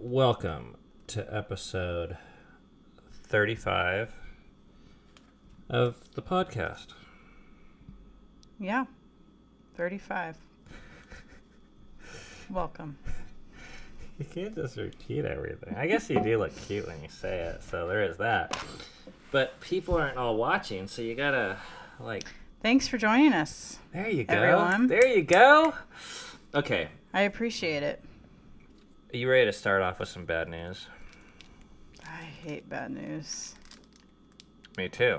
welcome to episode 35 of the podcast. Yeah. 35. Welcome. You can't just repeat everything. I guess you do look cute when you say it, so there is that. But people aren't all watching, so you gotta, like, Thanks for joining us. there you go. Everyone. There you go. Okay, I appreciate it. Are you ready to start off with some bad news? I hate bad news. Me too.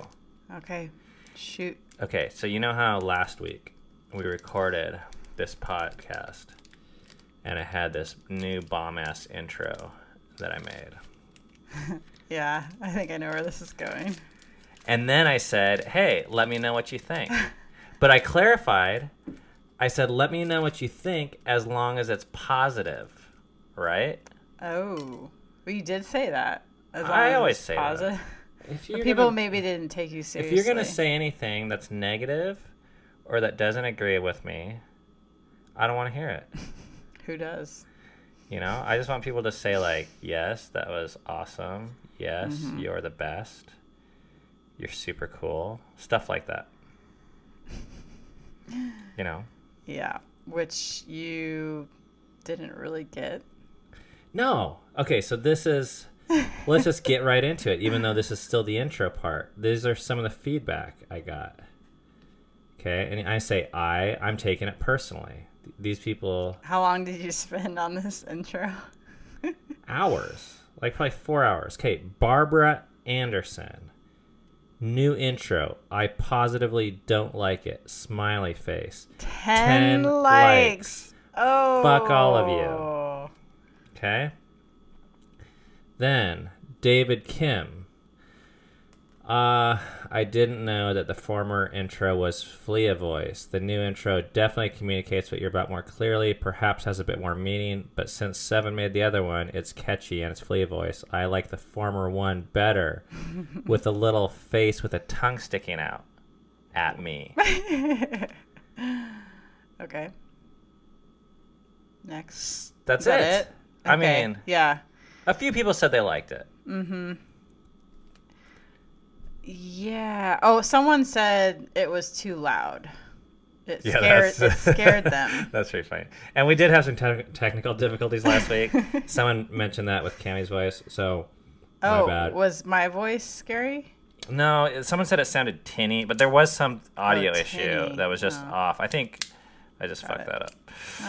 Okay. Shoot. Okay, so you know how last week we recorded this podcast and it had this new bomb ass intro that I made. Yeah, I think I know where this is going. And then I said, hey, let me know what you think. but I clarified, I said, let me know what you think as long as it's positive, right? Oh. Well, you did say that. As I always it's say that. If you're people gonna, maybe didn't take you seriously. if you're gonna say anything that's negative or that doesn't agree with me, I don't want to hear it. Who does? You know, I just want people to say like, "Yes, that was awesome. Yes, Mm-hmm. you're the best. You're super cool." Stuff like that. You know. Yeah. Which you didn't really get. No. Okay, so this is let's just get right into it even though this is still the intro part. These are some of the feedback I got. Okay, and I say I, I'm taking it personally. These people How long did you spend on this intro? hours, like probably four hours. Okay, Barbara Anderson. New intro. I positively don't like it. Smiley face. 10, 10 likes. likes. Oh. Fuck all of you. Oh. Okay. Then David Kim. Uh, I didn't know that the former intro was Flea voice. The new intro definitely communicates what you're about more clearly, perhaps has a bit more meaning, but since Seven made the other one, it's catchy and it's Flea voice. I like the former one better, with a little face with a tongue sticking out at me. Okay. Next. That's Is that it. I Okay, mean, yeah. a few people said they liked it. Mm-hmm. Yeah. Oh, someone said it was too loud. It Yeah, scared that's- it scared them. That's pretty funny. And we did have some te- technical difficulties last week. Someone mentioned that with Cammy's voice, so my Oh, bad. was my voice scary? no, someone said it sounded tinny, but there was some audio issue that was just Oh. off. I think I just fucked it. that up.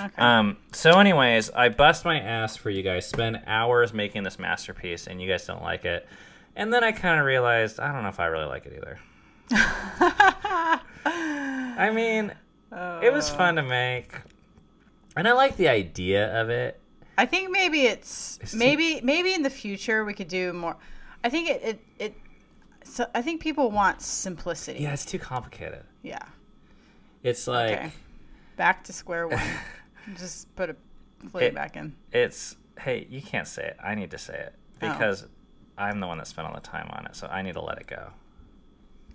Okay. Um, so, anyways, I bust my ass for you guys. Spend hours making this masterpiece, and you guys don't like it. And then I kind of realized I don't know if I really like it either. I mean, it was fun to make, and I like the idea of it. I think maybe it's, It's too- maybe maybe in the future we could do more. I think it it, it so I think people want simplicity. Yeah, it's too complicated. Yeah. It's like Okay. Back to square one. Just put a flea It- back in. it's hey, you can't say it. I need to say it Oh. because I'm the one that spent all the time on it, so I need to let it go.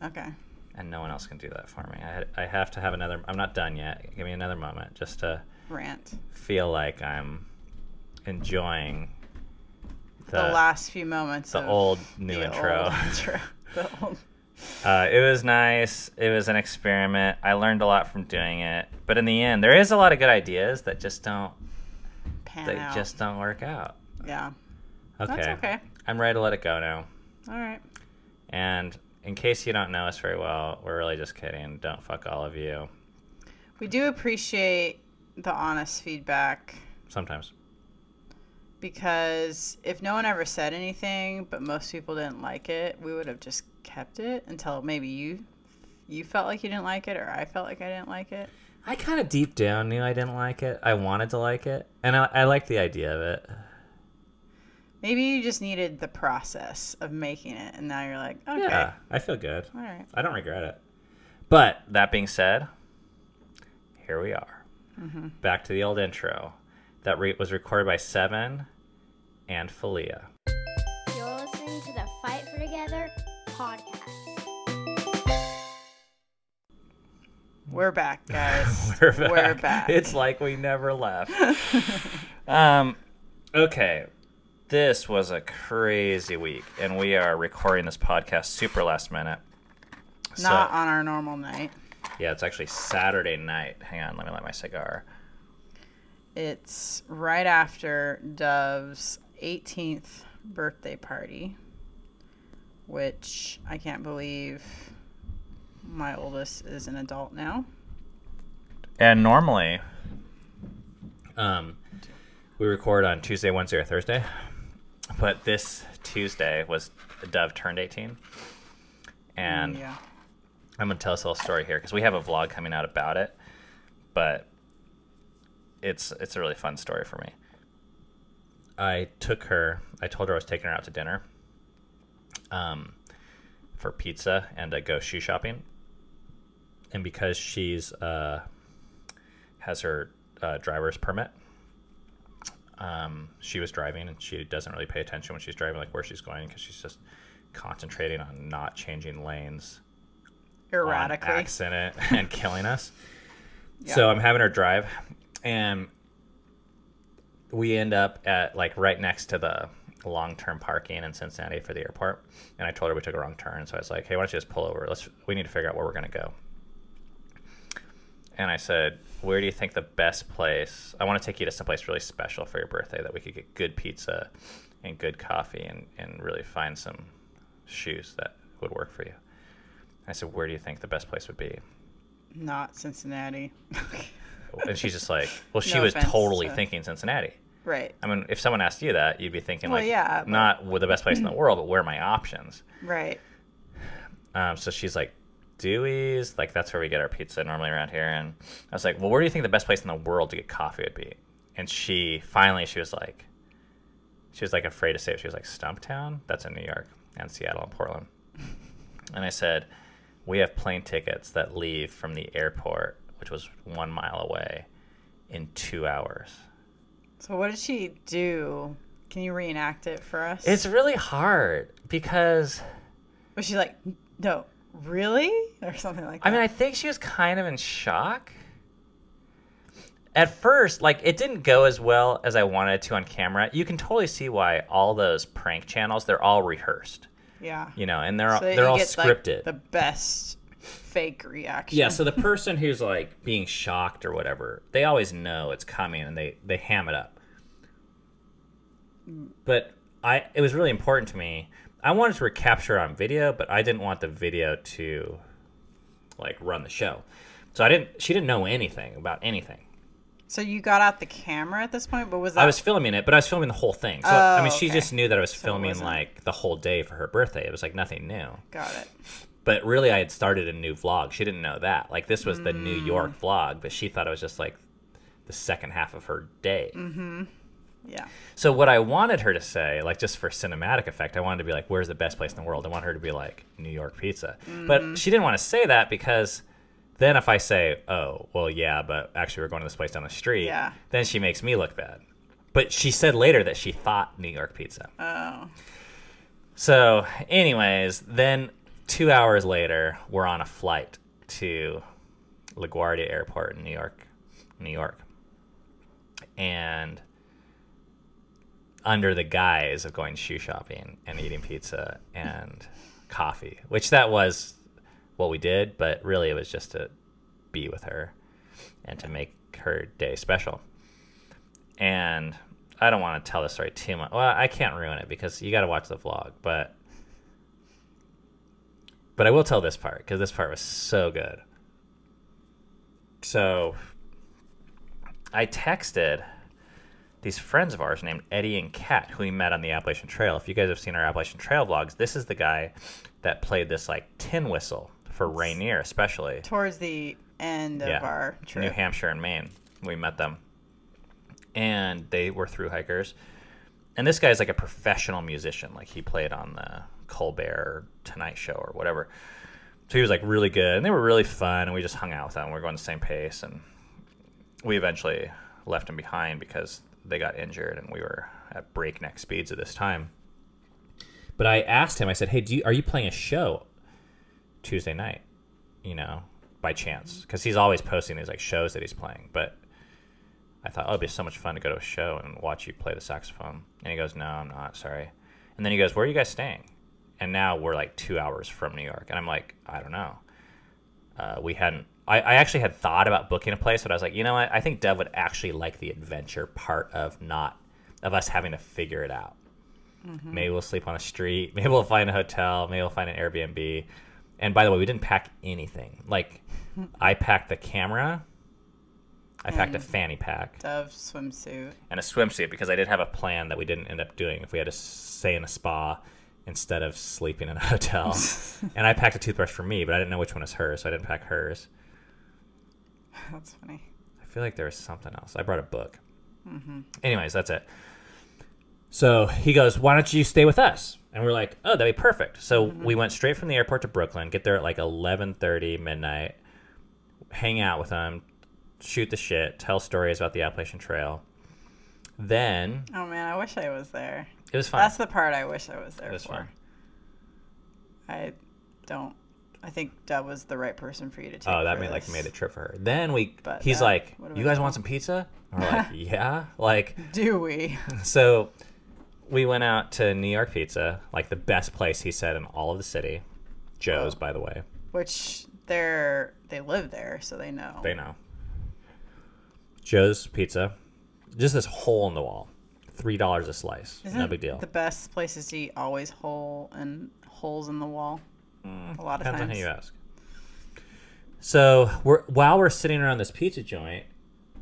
Okay. And no one else can do that for me. I, I have to have another. I'm not done yet. Give me another moment just to Rant. feel like I'm enjoying The, the, last few moments the old new the intro. old intro. The old Uh, it was nice. It was an experiment. I learned a lot from doing it. But in the end, there is a lot of good ideas that just don't. pan They out. just don't work out. yeah. Okay. That's okay. I'm ready to let it go now. All right. And in case you don't know us very well, we're really just kidding. Don't fuck all of you. We do appreciate the honest feedback Sometimes. because if no one ever said anything, but most people didn't like it, we would have just kept it until maybe you you felt like you didn't like it or I felt like I didn't like it. I kind of deep down knew I didn't like it. I wanted to like it, and I, I liked the idea of it. Maybe you just needed the process of making it, and now you're like, okay, Yeah, I feel good. all right. I don't regret it. But that being said, here we are. Mm-hmm. Back to the old intro that re- was recorded by Seven and Falia. Podcast. We're back, guys. We're back. We're back. It's like we never left. um, okay. this was a crazy week, and we are recording this podcast super last minute. Not so, on our normal night. yeah, it's actually Saturday night. Hang on, let me light my cigar. It's right after Dove's 18th birthday party, which I can't believe my oldest is an adult now. And normally, um, we record on Tuesday, Wednesday, or Thursday. But this Tuesday was Dove turned 18. And yeah. I'm going to tell us a little story here because we have a vlog coming out about it. But it's it's a really fun story for me. I took her, I told her I was taking her out to dinner um, for pizza and to go shoe shopping. And because she's uh, has her uh, driver's permit, um, she was driving and she doesn't really pay attention when she's driving, like where she's going, because she's just concentrating on not changing lanes Erratically. accident and killing us. Yeah. So I'm having her drive, and we end up at like right next to the long-term parking in Cincinnati for the airport. And I told her we took a wrong turn, so I was like, "Hey, why don't you just pull over? Let's we need to figure out where we're gonna go." And I said, "Where do you think the best place? I want to take you to someplace really special for your birthday that we could get good pizza and good coffee and and really find some shoes that would work for you." I said, "Where do you think the best place would be?" Not Cincinnati. And she's just like, well, she No was offense totally to- thinking Cincinnati. Right. I mean, if someone asked you that, you'd be thinking Well, like, yeah, but- not the best place in the world, but where are my options? Right. Um, so she's like, Dewey's, like that's where we get our pizza normally around here. And I was like, well, where do you think the best place in the world to get coffee would be? And she finally, she was like, she was like afraid to say it. She was like, Stumptown? That's in New York and Seattle and Portland. And I said, we have plane tickets that leave from the airport, which was one mile away, in two hours. So what did she do? Can you reenact it for us? It's really hard because was she like, no, really, or something like that? I mean, I think she was kind of in shock. At first, like it didn't go as well as I wanted it to on camera. You can totally see why all those prank channels, they're all rehearsed, yeah. you know, and they're So that they're you all get, like, scripted. the best fake reaction. Yeah, so the person who's like being shocked or whatever, they always know it's coming and they they ham it up. But I it was really important to me. I wanted to recapture on video, but I didn't want the video to like run the show. So I didn't she didn't know anything about anything. So you got out the camera at this point, but was that I was filming it, but I was filming the whole thing. So I Oh, mean, she okay. just knew that I was So filming like the whole day for her birthday. It was like nothing new. got it? But really, I had started a new vlog. She didn't know that. Like this was the New Mm. York vlog, but she thought it was just like the second half of her day. Mm. Yeah. So what I wanted her to say, like just for cinematic effect, I wanted to be like, "Where's the best place in the world?" I want her to be like New York pizza. Mm-hmm. But she didn't want to say that because then if I say, "Oh, well, yeah, but actually we're going to this place down the street," Yeah. then she makes me look bad. But she said later that she thought New York pizza. Oh. So, anyways, then two hours later, we're on a flight to LaGuardia Airport in New York, New York, and under the guise of going shoe shopping and eating pizza and coffee, which that was what we did, but really it was just to be with her and to make her day special. And I don't want to tell the story too much. Well, I can't ruin it because you got to watch the vlog, but but I will tell this part because this part was so good. So I texted these friends of ours named Eddie and Kat, who we met on the Appalachian Trail. If you guys have seen our Appalachian Trail vlogs, this is the guy that played this like tin whistle for Rainier, especially. Towards the end of Yeah. our trip. New Hampshire and Maine. We met them. And they were through hikers. And this guy's like a professional musician. Like he played on the Colbert Tonight Show or whatever. So he was like really good. And they were really fun. And we just hung out with them. We are going the same pace. And we eventually left them behind because they got injured and we were at breakneck speeds at this time. But I asked him, I said, hey, do you, are you playing a show Tuesday night? You know, by chance. Because he's always posting these like shows that he's playing. But I thought, oh, it'd be so much fun to go to a show and watch you play the saxophone. And he goes, no, I'm not. Sorry. And then he goes, where are you guys staying? And now we're like two hours from New York. And I'm like, I don't know. Uh, we hadn't. I, I actually had thought about booking a place, but I was like, you know what? I think Dove would actually like the adventure part of not of us having to figure it out. Mm-hmm. Maybe we'll sleep on the street. Maybe we'll find a hotel. Maybe we'll find an Airbnb. And by the way, we didn't pack anything. Like, I packed the camera. I packed a mm. fanny pack Dove swimsuit. and a swimsuit because I did have a plan that we didn't end up doing if we had to stay in a spa instead of sleeping in a hotel. and I packed a toothbrush for me, but I didn't know which one was hers, so I didn't pack hers. That's funny. I feel like there was something else. I brought a book. Mm-hmm. Anyways, that's it. So he goes, "Why don't you stay with us?" And we're like, "Oh, that'd be perfect." So we went straight from the airport to Brooklyn. Get there at like eleven thirty midnight. Hang out with them, shoot the shit, tell stories about the Appalachian Trail. Then Oh man, I wish I was there. it was fun. That's the part I wish I was there It was for. fun. I don't. I think Dove was the right person for you to take. Oh, that made like made the trip for her. Then we, But he's that like, "You guys cool. want some pizza?" And we're like, "Yeah." Like, Do we? so we went out to New York Pizza, like the best place he said in all of the city. Joe's, Whoa. by the way, Which they're they live there, so they know. they know. Joe's Pizza, just this hole in the wall, three dollars a slice, Isn't no big deal. The best places to eat always hole and holes in the wall. A lot of Mm, Depends on times. who you ask. So we're while we're sitting around this pizza joint,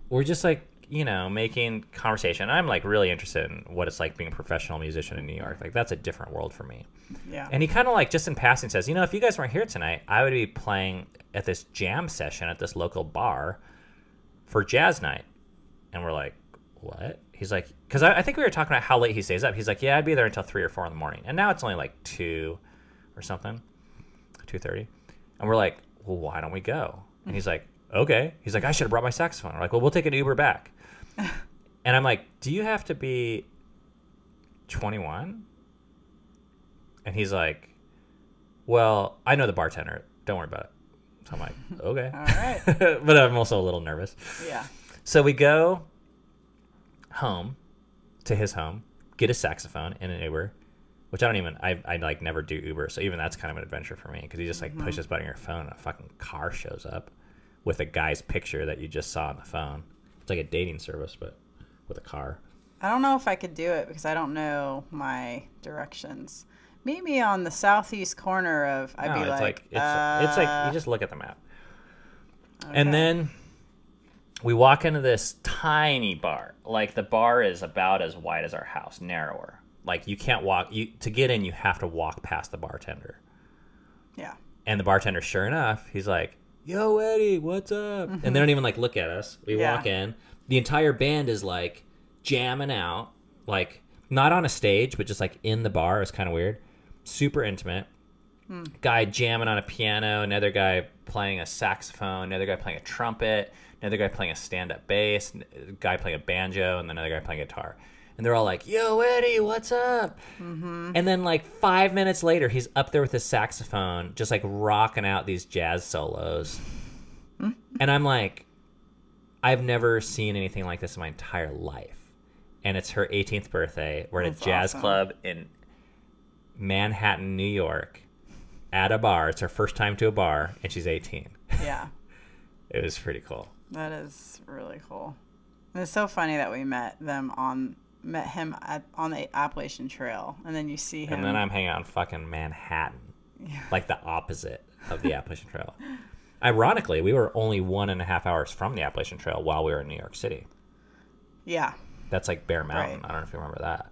we're just like you know making conversation. I'm like really interested in what it's like being a professional musician in New York. Like that's a different world for me. Yeah. And he kind of like just in passing says, you know, if you guys weren't here tonight, I would be playing at this jam session at this local bar for jazz night. And we're like, what? He's like, because I, I think we were talking about how late he stays up. He's like, yeah, I'd be there until three or four in the morning. And now it's only like two or something, two thirty. And we're like, well, why don't we go? And he's like, okay. He's like, I should have brought my saxophone. We're like, well, we'll take an Uber back. and I'm like, do you have to be 21? And he's like, well, I know the bartender. Don't worry about it. So I'm like, okay. All right. but I'm also a little nervous. Yeah. So we go home to his home, get a saxophone in an Uber, which I don't even I, I like never do Uber, so even that's kind of an adventure for me because you just like push this button on your phone and a fucking car shows up with a guy's picture that you just saw on the phone. It's like a dating service, but with a car. I don't know if I could do it because I don't know my directions. Meet me on the southeast corner of. I'd no, be it's like, like, it's it's like uh, you just look at the map. okay. And then we walk into this tiny bar. Like the bar is about as wide as our house, narrower. Like you can't walk you to get in you have to walk past the bartender. Yeah. And the bartender, sure enough, he's like, Yo Eddie, what's up? And they don't even like look at us. We Yeah. walk in. The entire band is like jamming out, like not on a stage, but just like in the bar. It's kind of weird. Super intimate. Hmm. Guy jamming on a piano, another guy playing a saxophone, another guy playing a trumpet, another guy playing a stand up bass, guy playing a banjo, and another guy playing guitar. And they're all like, Yo, Eddie, what's up? Mm-hmm. And then, like, five minutes later, he's up there with his saxophone, just like rocking out these jazz solos. Hmm? and I'm like, I've never seen anything like this in my entire life. And it's her 18th birthday. We're at That's a jazz awesome. club in Manhattan, New York, at a bar. It's her first time to a bar, and she's 18. Yeah. It was pretty cool. That is really cool. And it's so funny that we met them on met him at, on the Appalachian Trail, and then you see him. And then I'm hanging out in fucking Manhattan, like the opposite of the Appalachian Trail. Ironically, we were only one and a half hours from the Appalachian Trail while we were in New York City. yeah. That's like Bear Mountain. Right. I don't know if you remember that.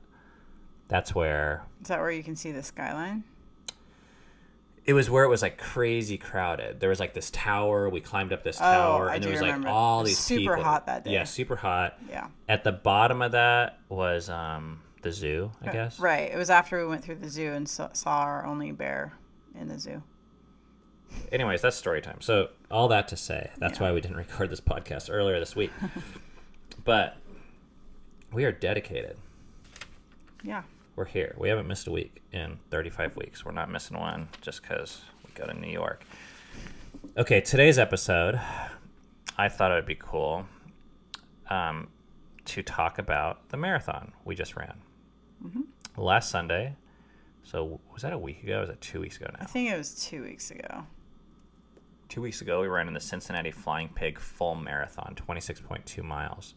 That's where Is that where you can see the skyline? It was where it was like crazy crowded. There was like this tower. We climbed up this Oh, tower, and there was like all these super people. hot that day. Yeah, super hot. Yeah. At the bottom of that was um, the zoo, I guess. Right. It was after we went through the zoo and saw, saw our only bear in the zoo. Anyways, that's story time. So all that to say, that's Yeah. why we didn't record this podcast earlier this week. but we are dedicated. Yeah. We're here. We haven't missed a week in 35 weeks. We're not missing one just because we go to New York. Okay, today's episode, I thought it would be cool. Um, to talk about the marathon we just ran last Sunday. So was that a week ago? Or was that two weeks ago now? I think it was two weeks ago. two weeks ago we ran in the cincinnati flying pig full marathon 26.2 miles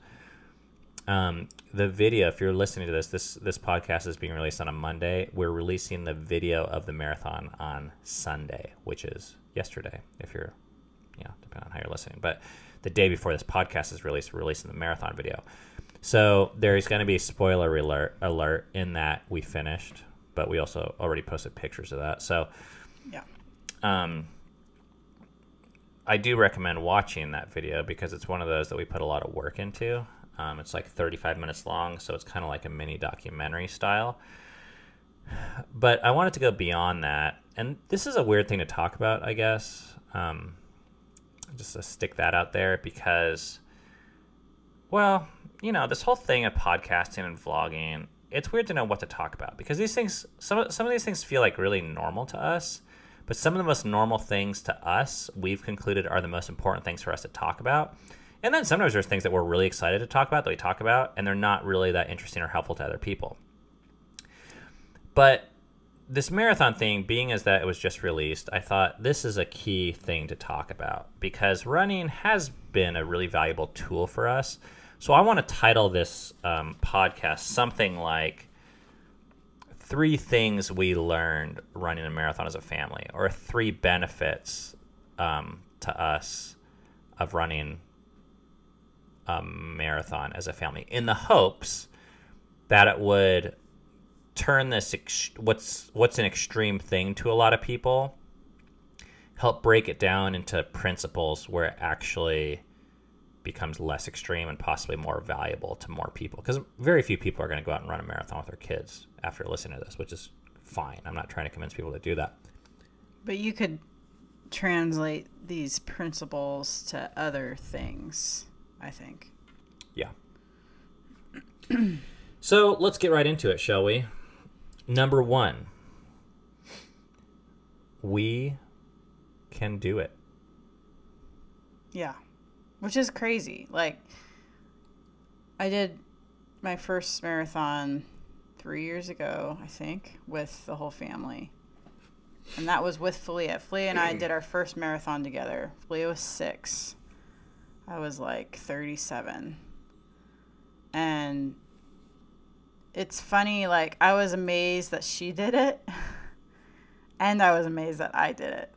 um, the video if you're listening to this this this podcast is being released on a monday we're releasing the video of the marathon on sunday which is yesterday if you're yeah depending on how you're listening but the day before this podcast is released we're releasing the marathon video so there's going to be spoiler alert alert in that we finished but we also already posted pictures of that so Yeah. um, I do recommend watching that video because it's one of those that we put a lot of work into. Um, it's like 35 minutes long, so it's kind of like a mini documentary style. But I wanted to go beyond that, and this is a weird thing to talk about, I guess. Um, just to stick that out there because, well, you know, this whole thing of podcasting and vlogging, it's weird to know what to talk about because these things, some some of these things feel like really normal to us, but some of the most normal things to us, we've concluded are the most important things for us to talk about. And then sometimes there's things that we're really excited to talk about that we talk about, and they're not really that interesting or helpful to other people. But this marathon thing, being as that it was just released, I thought this is a key thing to talk about because running has been a really valuable tool for us. So I want to title this um, podcast something like Three Things We Learned Running a Marathon as a Family, or Three Benefits um, to Us of Running a Marathon as a Family, in the hopes that it would turn this ex- what's what's an extreme thing to a lot of people help break it down into principles where it actually becomes less extreme and possibly more valuable to more people. Because very few people are going to go out and run a marathon with their kids after listening to this which is fine. I'm not trying to convince people to do that. But you could translate these principles to other things, I think. Yeah. so let's get right into it, shall we? Number one, we can do it. Yeah. Which is crazy. Like, I did my first marathon three years ago, I think, with the whole family. And that was with Felia. Felia and I did our first marathon together. Felia was six. I was like 37. And it's funny, like, I was amazed that she did it. And I was amazed that I did it.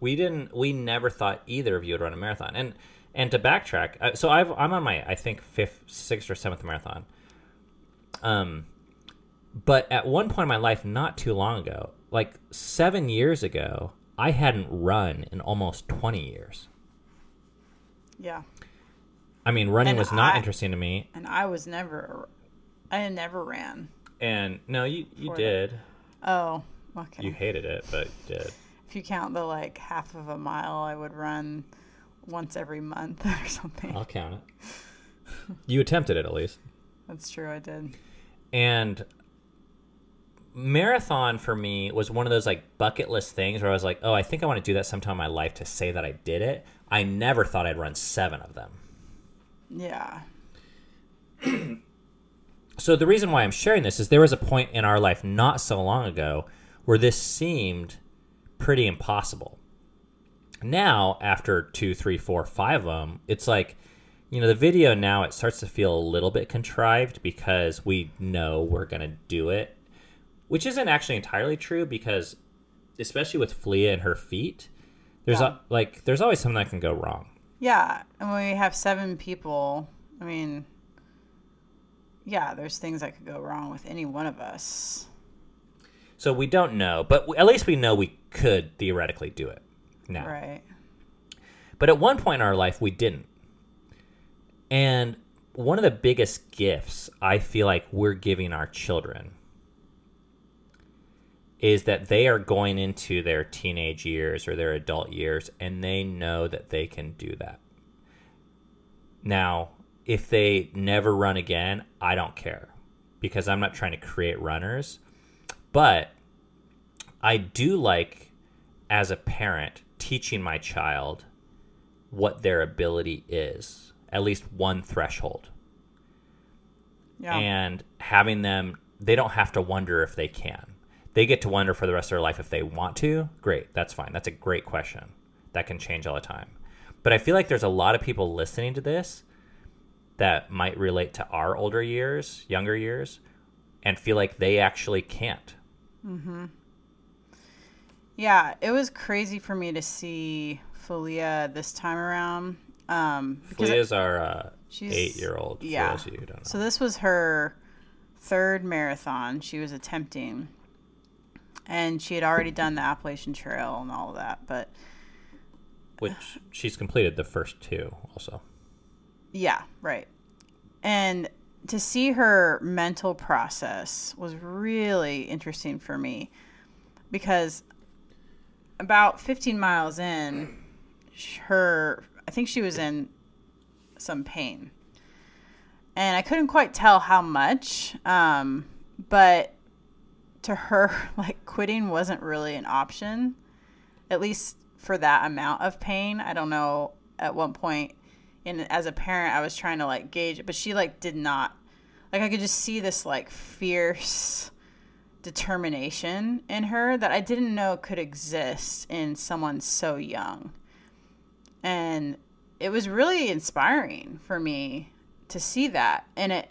We didn't. We never thought either of you would run a marathon. And and to backtrack, uh, so I've, I'm on my I think fifth, sixth or seventh marathon. Um, but at one point in my life, not too long ago, like seven years ago, I hadn't run in almost twenty years. Yeah. I mean, running And was not I- interesting to me. and I was never, I never ran. And no, you you did. Oh, okay. You hated it, but you did. if you count the like half of a mile, I would run once every month or something. I'll count it. You attempted it at least. That's true. I did. And marathon for me was one of those like bucket list things where I was like, oh, I think I want to do that sometime in my life to say that I did it. I never thought I'd run seven of them. Yeah. So the reason why I'm sharing this is there was a point in our life not so long ago where this seemed pretty impossible. Now, after two, three, four, five of them, it's like, you know, the video now it starts to feel a little bit contrived because we know we're gonna do it, which isn't actually entirely true because, especially with Flea and her feet, there's Yeah. a, like there's always something that can go wrong. Yeah. And when we have seven people, I mean, yeah, there's things that could go wrong with any one of us. So we don't know, but w- at least we know we could theoretically do it now. Right. But at one point in our life, we didn't. And one of the biggest gifts I feel like we're giving our children is that they are going into their teenage years or their adult years and they know that they can do that. Now, if they never run again, I don't care because I'm not trying to create runners. But I do like, as a parent, teaching my child what their ability is, at least one threshold. Yeah. and having them they don't have to wonder if they can they get to wonder for the rest of their life if they want to great that's fine. That's a great question. That can change all the time. But i feel like there's a lot of people listening to this that might relate to our older years younger years and feel like they actually can't. Yeah, it was crazy for me to see Folia this time around. Um, because Flea's our uh, eight-year-old yeah. for those of you don't know. So this was her third marathon she was attempting, and she had already done the Appalachian Trail and all of that. But which she's completed the first two also yeah, right. And to see her mental process was really interesting for me because about 15 miles in, her I think she was in some pain. And I couldn't quite tell how much, um, but to her, like quitting wasn't really an option, at least for that amount of pain. I don't know at one point and as a parent i was trying to like gauge it but she like did not like i could just see this like fierce determination in her that i didn't know could exist in someone so young and it was really inspiring for me to see that and it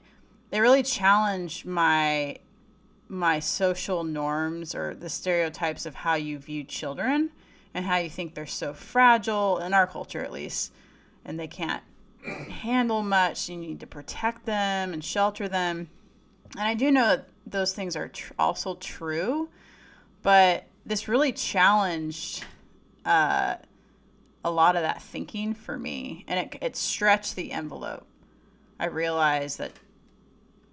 it really challenged my my social norms or the stereotypes of how you view children and how you think they're so fragile in our culture at least and they can't handle much. You need to protect them and shelter them. And I do know that those things are tr- also true, but this really challenged uh, a lot of that thinking for me, and it, it stretched the envelope. I realized that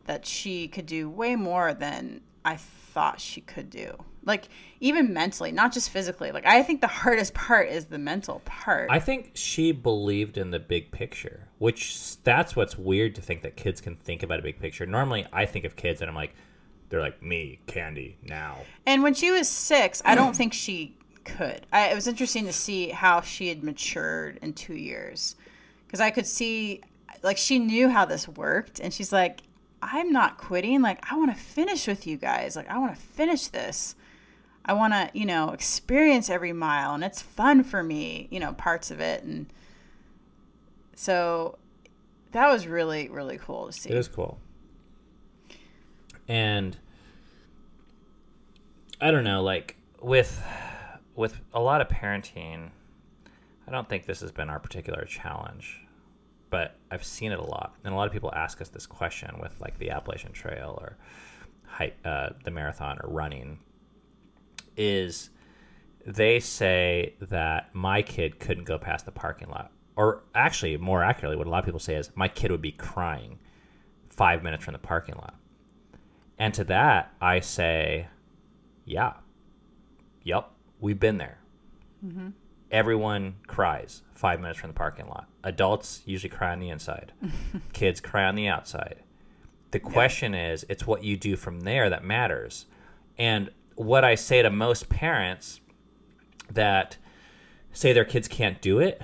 that she could do way more than I thought she could do. Like even mentally, not just physically. Like I think the hardest part is the mental part. I think she believed in the big picture, which that's what's weird to think that kids can think about a big picture. Normally, I think of kids and I'm like, they're like me, candy now. And when she was six, I don't think she could. I, it was interesting to see how she had matured in two years, because I could see, like, she knew how this worked, and she's like, "I'm not quitting. Like, I want to finish with you guys. Like, I want to finish this. I want to, you know, experience every mile, and it's fun for me. You know, parts of it, and so that was really, really cool to see. It is cool. And I don't know, like with with a lot of parenting, I don't think this has been our particular challenge, but I've seen it a lot, and a lot of people ask us this question with like the Appalachian Trail or uh, the marathon or running. Is they say that my kid couldn't go past the parking lot, or actually, more accurately, what a lot of people say is my kid would be crying five minutes from the parking lot. And to that, I say, yeah, yep, we've been there. Everyone cries five minutes from the parking lot. Adults usually cry on the inside, kids cry on the outside. The question is, it's what you do from there that matters. And what I say to most parents that say their kids can't do it,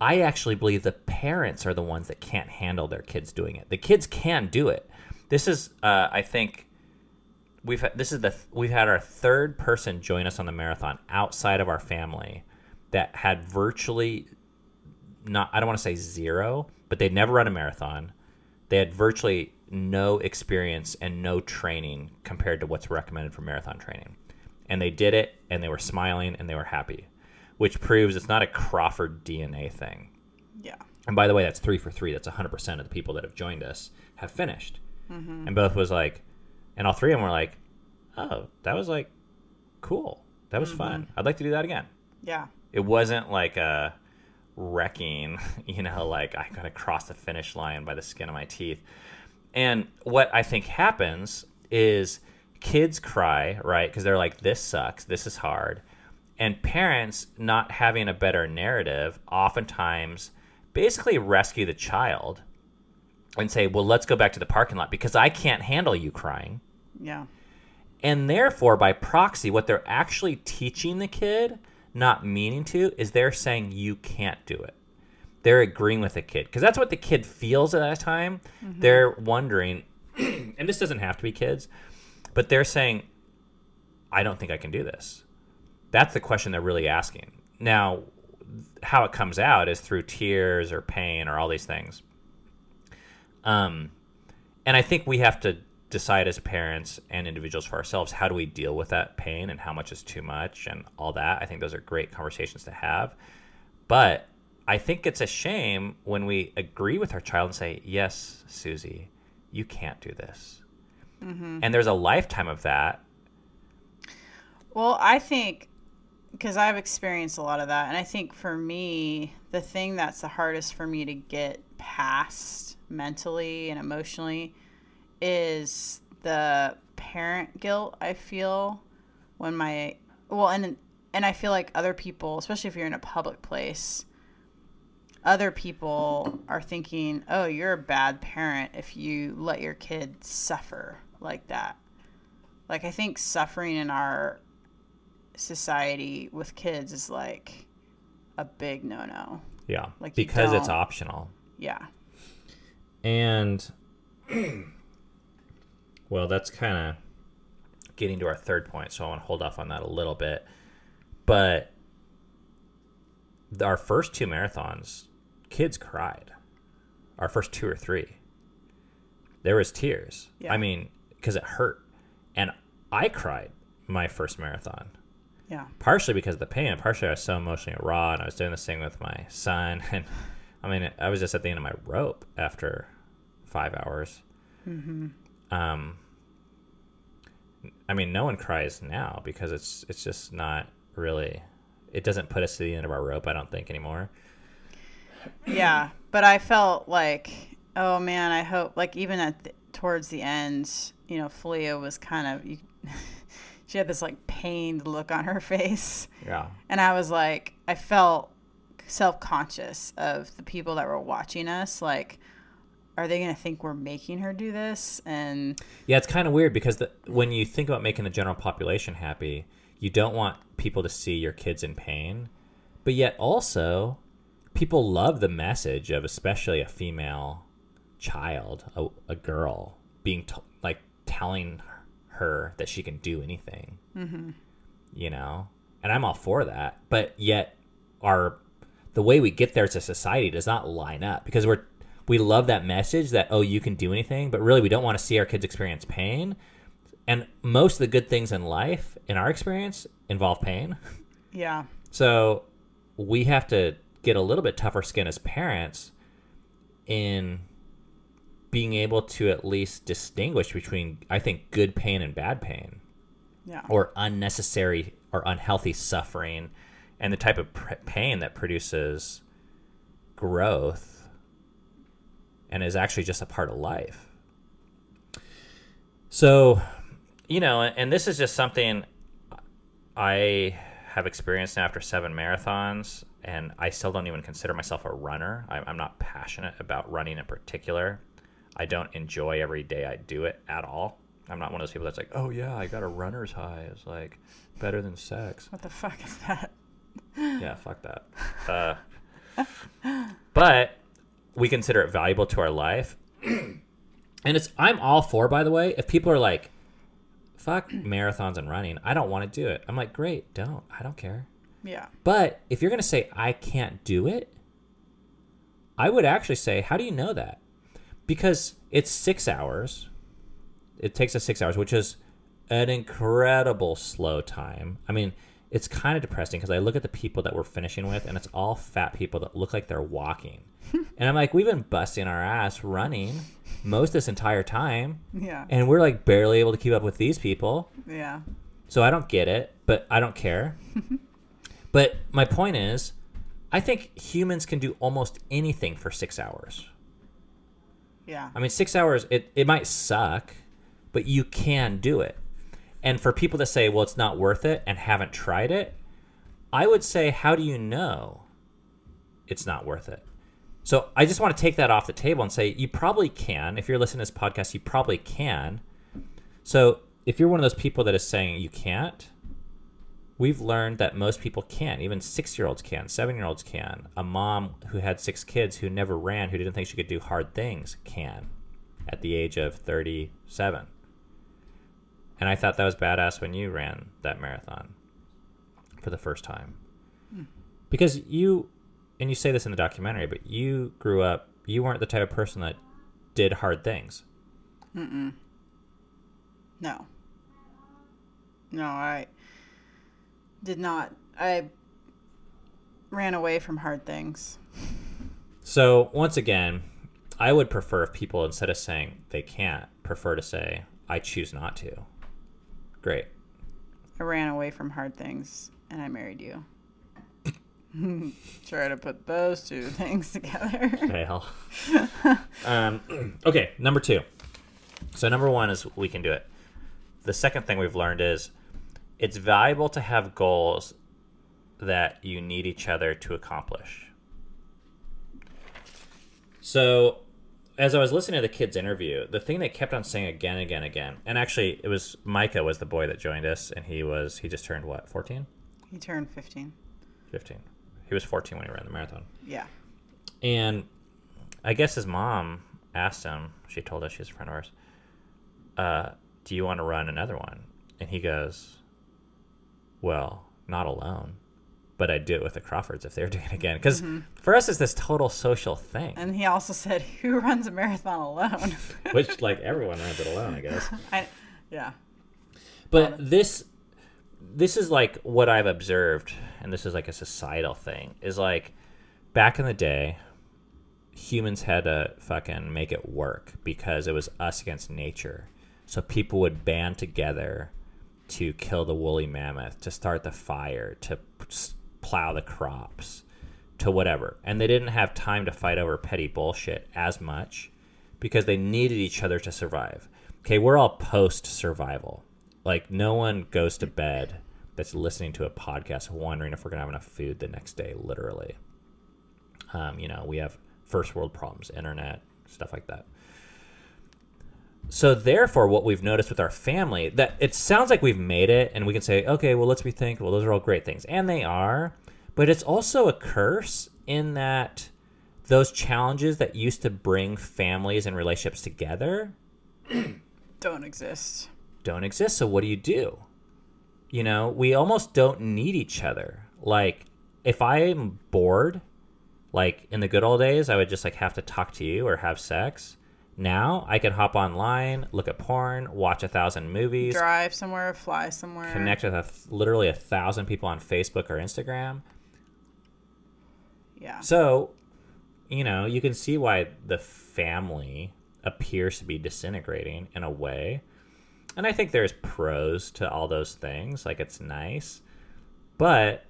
I actually believe the parents are the ones that can't handle their kids doing it. The kids can do it. This is, uh, I think, we've this is the we've had our third person join us on the marathon outside of our family that had virtually not I don't want to say zero, but they'd never run a marathon. They had virtually no experience and no training compared to what's recommended for marathon training. And they did it and they were smiling and they were happy, which proves it's not a Crawford DNA thing. yeah. And by the way, that's three for three. That's 100% of the people that have joined us have finished. Mm-hmm. And both was like, and all three of them were like, oh, that was like cool. That was mm-hmm. fun. I'd like to do that again. Yeah. It wasn't like a wrecking, you know, like I gotta cross the finish line by the skin of my teeth. And what I think happens is kids cry, right? Because they're like, this sucks, this is hard. And parents, not having a better narrative, oftentimes basically rescue the child and say, well, let's go back to the parking lot because I can't handle you crying. Yeah. And therefore, by proxy, what they're actually teaching the kid, not meaning to, is they're saying you can't do it. they're agreeing with the kid because that's what the kid feels at that time. They're wondering, and this doesn't have to be kids, but they're saying, I don't think I can do this. That's the question they're really asking. Now, how it comes out is through tears or pain or all these things. Um, and I think we have to decide as parents and individuals for ourselves how do we deal with that pain and how much is too much and all that. I think those are great conversations to have. But I think it's a shame when we agree with our child and say, Yes, Susie, you can't do this. Mm-hmm. And there's a lifetime of that. Well, I think because I've experienced a lot of that, and I think for me, the thing that's the hardest for me to get past mentally and emotionally is the parent guilt I feel when my well, and and I feel like other people, especially if you're in a public place, other people are thinking, "Oh, you're a bad parent if you let your kid suffer like that." Like I think suffering in our society with kids is like a big no-no. Yeah. Like because it's optional. Yeah. And well, that's kind of getting to our third point, so I want to hold off on that a little bit. But our first two marathons, kids cried. Our first two or three, there was tears. Yeah. I mean, because it hurt, and I cried my first marathon Yeah. partially because of the pain, and partially I was so emotionally raw, and I was doing this thing with my son, and I mean, I was just at the end of my rope after five hours. Mm-hmm. Um, I mean, no one cries now because it's it's just not really. It doesn't put us to the end of our rope, I don't think anymore. Yeah, but I felt like, oh man, I hope like even at the, towards the end, you know, Fleia was kind of you, she had this like pained look on her face, Yeah, and I was like, I felt self conscious of the people that were watching us, like. Are they going to think we're making her do this? And yeah, it's kind of weird because the, when you think about making the general population happy, you don't want people to see your kids in pain, but yet also people love the message of especially a female child, a, a girl, being t- like telling her that she can do anything. Mm-hmm. You know, and I'm all for that, but yet our the way we get there as a society does not line up because we're we love that message that oh you can do anything, but really we don't want to see our kids experience pain. And most of the good things in life, in our experience, involve pain. yeah, So we have to get a little bit tougher skin as parents in being able to at least distinguish between, I think, good pain and bad pain, yeah, or unnecessary or unhealthy suffering, and the type of pr- pain that produces growth and is actually just a part of life. So, you know, and this is just something I have experienced now after seven marathons, and I still don't even consider myself a runner. I'm, I'm not passionate about running in particular. I don't enjoy every day I do it at all. I'm not one of those people that's like, oh yeah, I got a runner's high. It's like better than sex. what the fuck is that? Yeah, fuck that. Uh, but we consider it valuable to our life, and it's I'm all for. By the way, if people are like, "Fuck marathons and running," I don't want to do it. I'm like, great, don't. I don't care. Yeah, But if you're gonna say I can't do it, I would actually say, how do you know that? Because it's six hours. It takes us six hours, which is an incredible slow time. I mean, it's kind of depressing because I look at the people that we're finishing with, and it's all fat people that look like they're walking. and I'm like, we've been busting our ass running most this entire time, yeah, and we're like barely able to keep up with these people. yeah, So I don't get it, but I don't care. but my point is, I think humans can do almost anything for six hours. yeah, I mean, six hours, it, it might suck, but you can do it. And for people that say, well, it's not worth it and haven't tried it, I would say, how do you know it's not worth it? So I just want to take that off the table and say, you probably can. If you're listening to this podcast, you probably can. So if you're one of those people that is saying you can't, we've learned that most people can. Even six year olds can, seven year olds can. A mom who had six kids who never ran, who didn't think she could do hard things, can at the age of 37. And I thought that was badass when you ran that marathon for the first time. Hmm. Because you, and you say this in the documentary, but you grew up, you weren't the type of person that did hard things. No. No, I did not. I ran away from hard things. So once again, I would prefer if people instead of saying they can't, prefer to say I choose not to. Great. I ran away from hard things and I married you. Try to put those two things together. Fail. um, okay, number two. So number one is we can do it. The second thing we've learned is it's valuable to have goals that you need each other to accomplish. So as I was listening to the kids' interview, the thing they kept on saying again and again and again, and actually it was Micah was the boy that joined us, and he was he just turned what, 14? He turned 15. 15. He was 14 when he ran the marathon. Yeah. And I guess his mom asked him, she told us she's a friend of ours, uh, do you want to run another one? And he goes, well, not alone, but I'd do it with the Crawfords if they were doing it again. Because for us, it's this total social thing, And he also said, "Who runs a marathon alone?" which like everyone runs it alone, I guess. I, yeah. But this this is like what I've observed, and this is like a societal thing, is like back in the day, humans had to fucking make it work because it was us against nature. So people would band together to kill the woolly mammoth, to start the fire, to plow the crops, to whatever. And they didn't have time to fight over petty bullshit as much because they needed each other to survive. Okay, we're all post survival. Like, no one goes to bed that's listening to a podcast wondering if we're going to have enough food the next day, literally. Um, you know, we have first world problems, internet, stuff like that. So therefore, what we've noticed with our family that it sounds like we've made it, and we can say, okay, well, let's rethink. Well, those are all great things, and they are, but it's also a curse in that those challenges that used to bring families and relationships together Don't exist. don't exist. So what do you do? You know, we almost don't need each other. Like, if I'm bored, like in the good old days, I would just like have to talk to you or have sex. Now I can hop online, look at porn, watch a thousand movies, Drive somewhere, fly somewhere. connect with a th- literally a thousand people on Facebook or Instagram. Yeah. So, you know, you can see why the family appears to be disintegrating in a way. And I think there's pros to all those things. Like, it's nice. But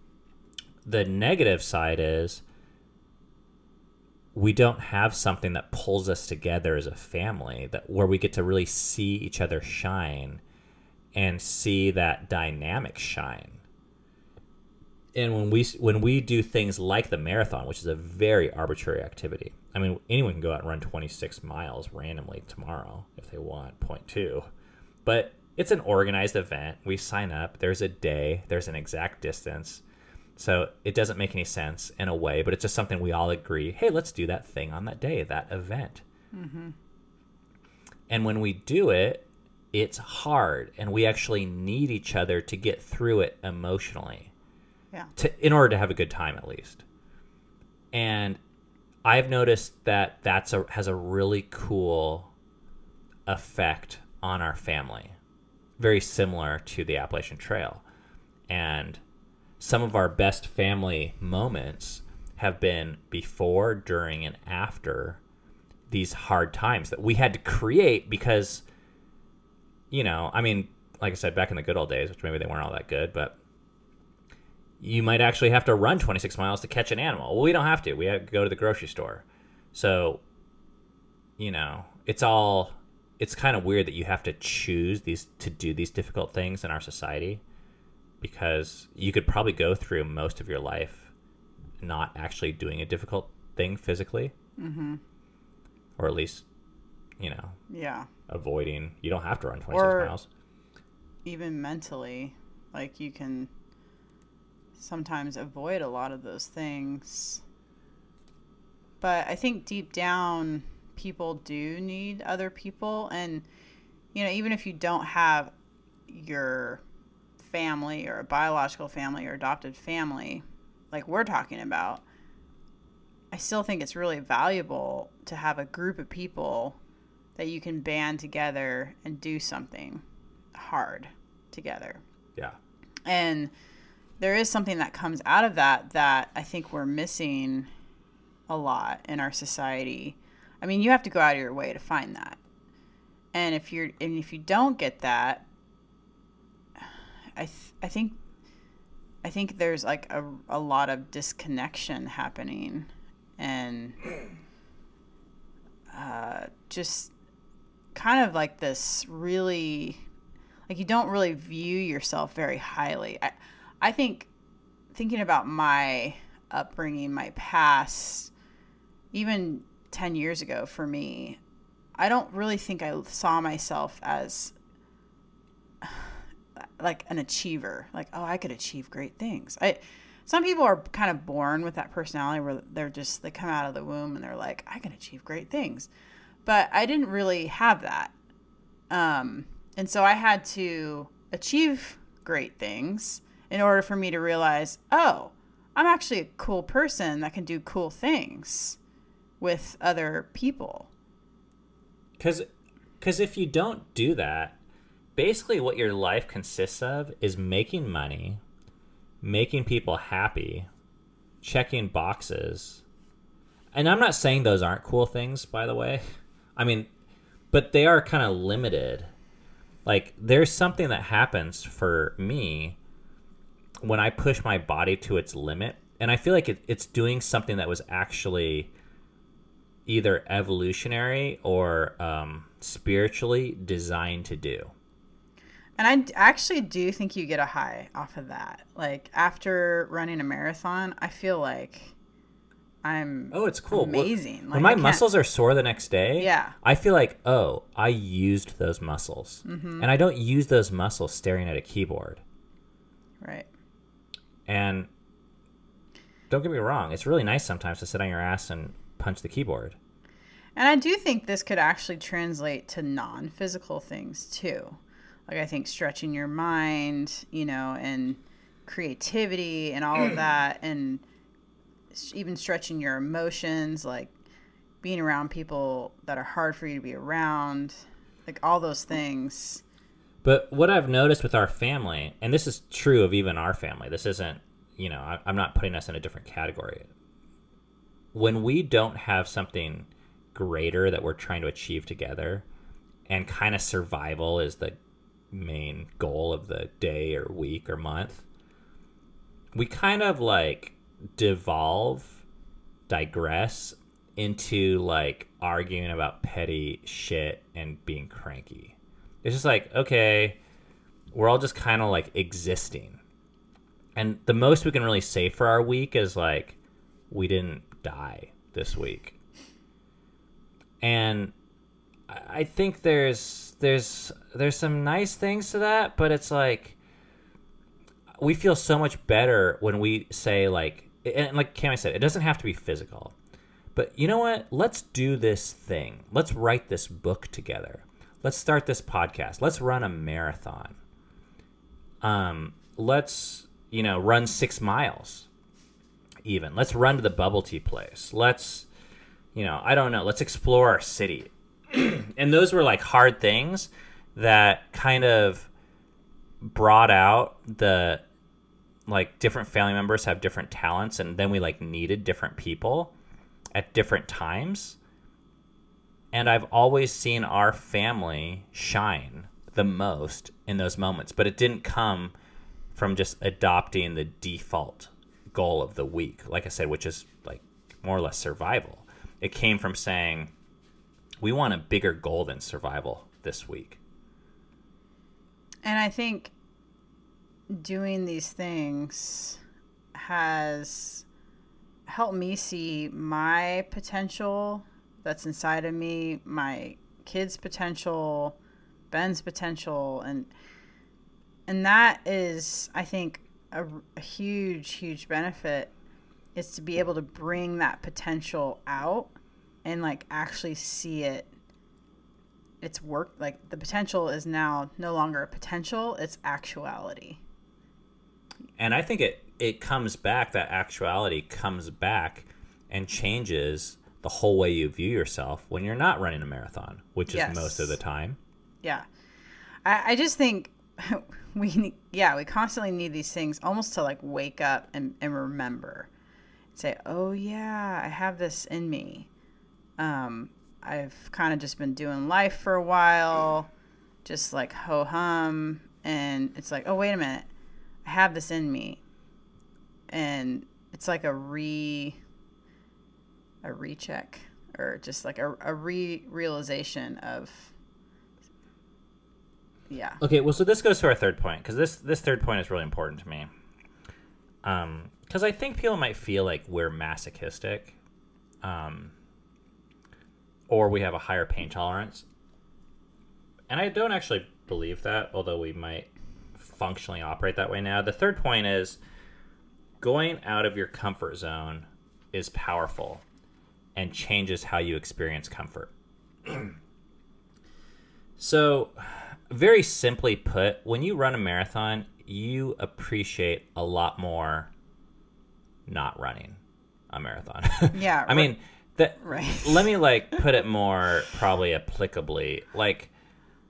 the negative side is we don't have something that pulls us together as a family that where we get to really see each other shine and see that dynamic shine and when we when we do things like the marathon, which is a very arbitrary activity, I mean anyone can go out and run 26 miles randomly tomorrow if they want. Point two, but it's an organized event. We sign up. There's a day. There's an exact distance. So it doesn't make any sense in a way, but it's just something we all agree. Hey, let's do that thing on that day, that event. Mm-hmm. And when we do it, it's hard, and we actually need each other to get through it emotionally Yeah. to in order to have a good time at least. And I've noticed that that's a has a really cool effect on our family, very similar to the Appalachian Trail. And some of our best family moments have been before, during, and after these hard times that we had to create because, you know, I mean, like I said, back in the good old days, which maybe they weren't all that good, but you might actually have to run 26 miles to catch an animal. Well, we don't have to. We have to go to the grocery store. So, you know, it's all it's kind of weird that you have to choose these to do these difficult things in our society because you could probably go through most of your life not actually doing a difficult thing physically. Mm-hmm. Or at least, you know, Yeah. avoiding. You don't have to run 26 Or- miles. Even mentally, Like you can sometimes avoid a lot of those things. But I think deep down, people do need other people. And, you know, even if you don't have your family or a biological family or adopted family, like we're talking about, I still think it's really valuable to have a group of people that you can band together and do something hard together. Yeah. And there is something that comes out of that that I think we're missing a lot in our society. I mean, you have to go out of your way to find that. And if you're and if you don't get that, I th- I think I think there's like a a lot of disconnection happening and uh, just kind of like this really like you don't really view yourself very highly. I I think thinking about my upbringing, my past, even 10 years ago for me, I don't really think I saw myself as like an achiever. Like, oh, I could achieve great things. I some people are kind of born with that personality where they're just they come out of the womb and they're like, I can achieve great things. But I didn't really have that. Um, and so I had to achieve great things in order for me to realize, oh, I'm actually a cool person that can do cool things with other people. Because because if you don't do that, basically what your life consists of is making money, making people happy, checking boxes. And I'm not saying those aren't cool things, by the way. I mean, but they are kind of limited. Like there's something that happens for me when I push my body to its limit, and I feel like it, it's doing something that was actually either evolutionary or um, spiritually designed to do. And I actually do think you get a high off of that. Like after running a marathon, I feel like I'm Oh, it's cool. Well, amazing. Like, when my muscles are sore the next day, Yeah. I feel like, oh, I used those muscles. Mm-hmm. And I don't use those muscles staring at a keyboard. right. And don't get me wrong, it's really nice sometimes to sit on your ass and punch the keyboard. And I do think this could actually translate to non physical things too. Like, I think stretching your mind, you know, and creativity and all of that, and even stretching your emotions, like being around people that are hard for you to be around, like all those things. But what I've noticed with our family, and this is true of even our family, this isn't, you know, I, I'm not putting us in a different category. When we don't have something greater that we're trying to achieve together, and kind of survival is the main goal of the day or week or month, we kind of like devolve, digress into like arguing about petty shit and being cranky. It's just like, okay, we're all just kind of like existing. And the most we can really say for our week is like, we didn't die this week. And I think there's there's there's some nice things to that, but it's like we feel so much better when we say like and like Cami said, it doesn't have to be physical. But you know what? Let's do this thing. Let's write this book together. Let's start this podcast. Let's run a marathon. Um, let's you know run six miles. Even let's run to the bubble tea place. Let's you know I don't know. Let's explore our city. and those were like hard things that kind of brought out the like different family members have different talents and then we like needed different people at different times. And i've always seen our family shine the most in those moments but it didn't come from just adopting the default goal of the week like i said which is like more or less survival. It came from saying we want a bigger goal than survival this week. And I think doing these things has helped me see my potential that's inside of me, my kids' potential, Ben's potential, and and that is, I think, a, a huge, huge benefit is to be able to bring that potential out and like actually see it it's work like the potential is now no longer a potential it's actuality and I think it it comes back. That actuality comes back and changes the whole way you view yourself when you're not running a marathon, which Yes. is most of the time. yeah i, I just think we yeah we constantly need these things almost to like wake up and, and remember say oh yeah i have this in me um i've kind of just been doing life for a while just like ho hum and it's like oh wait a minute i have this in me and it's like a re a recheck or just like a, a re realization of yeah Okay, well, so this goes to our third point because this this third point is really important to me. Um, because I think people might feel like we're masochistic, um, or we have a higher pain tolerance, and I don't actually believe that, although we might functionally operate that way now. The third point is going out of your comfort zone is powerful and changes how you experience comfort. So, very simply put, when you run a marathon, you appreciate a lot more not running a marathon. Yeah, I mean, that right. let me like put it more probably applicably. Like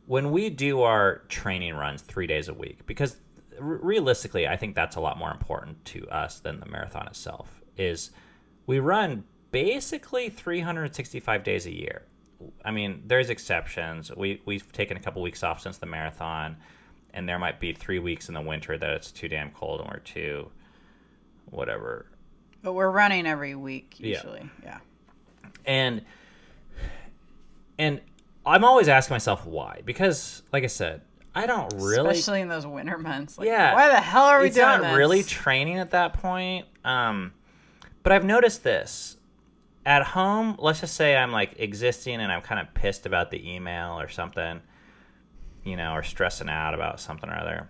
when we do our training runs 3 days a week because r- realistically, I think that's a lot more important to us than the marathon itself. Is we run basically 365 days a year. I mean, there's exceptions. We we've taken a couple weeks off since the marathon, and there might be three weeks in the winter that it's too damn cold and we're too whatever. But we're running every week Yeah. usually. Yeah. And and I'm always asking myself why because, like I said, I don't really. Especially in those winter months. Like, Yeah. Why the hell are we doing? it's doing not this? really training at that point. Um, but I've noticed this at home. Let's just say I'm like existing and I'm kind of pissed about the email or something, you know, or stressing out about something or other.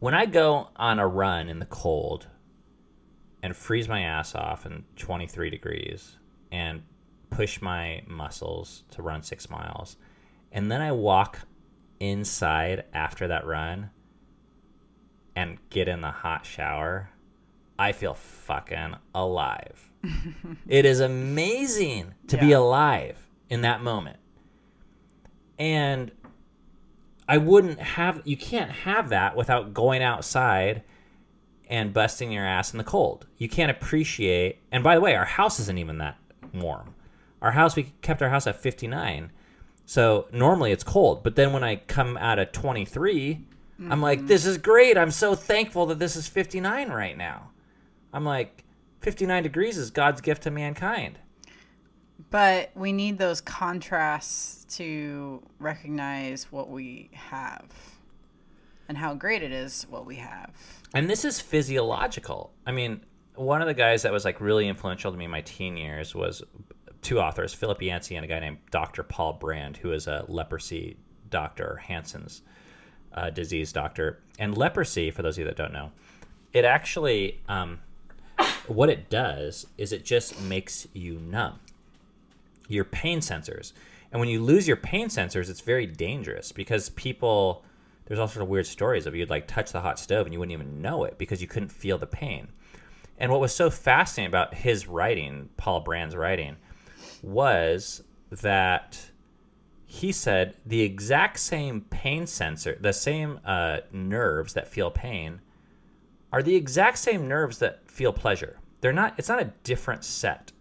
When I go on a run in the cold and freeze my ass off in 23 degrees and push my muscles to run six miles, and then I walk inside after that run and get in the hot shower, I feel fucking alive. it is amazing to be alive in that moment. And I wouldn't have, you can't have that without going outside and busting your ass in the cold. You can't appreciate, and by the way, our house isn't even that warm. Our house, we kept our house at 59. So normally it's cold, but then when I come out at 23, I'm like, this is great. I'm so thankful that this is 59 right now. I'm like, 59 degrees is God's gift to mankind. But we need those contrasts to recognize what we have and how great it is what we have. And this is physiological. I mean, one of the guys that was like really influential to me in my teen years was two authors, Philip Yancey and a guy named Dr. Paul Brand, who is a leprosy doctor, Hansen's uh, disease doctor. And leprosy, for those of you that don't know, it actually, um, what it does is it just makes you numb your pain sensors. And when you lose your pain sensors, it's very dangerous because people, there's all sorts of weird stories of you'd like touch the hot stove and you wouldn't even know it because you couldn't feel the pain. And what was so fascinating about his writing, Paul Brand's writing, was that he said the exact same pain sensor, the same uh, nerves that feel pain, are the exact same nerves that feel pleasure. They're not. It's not a different set.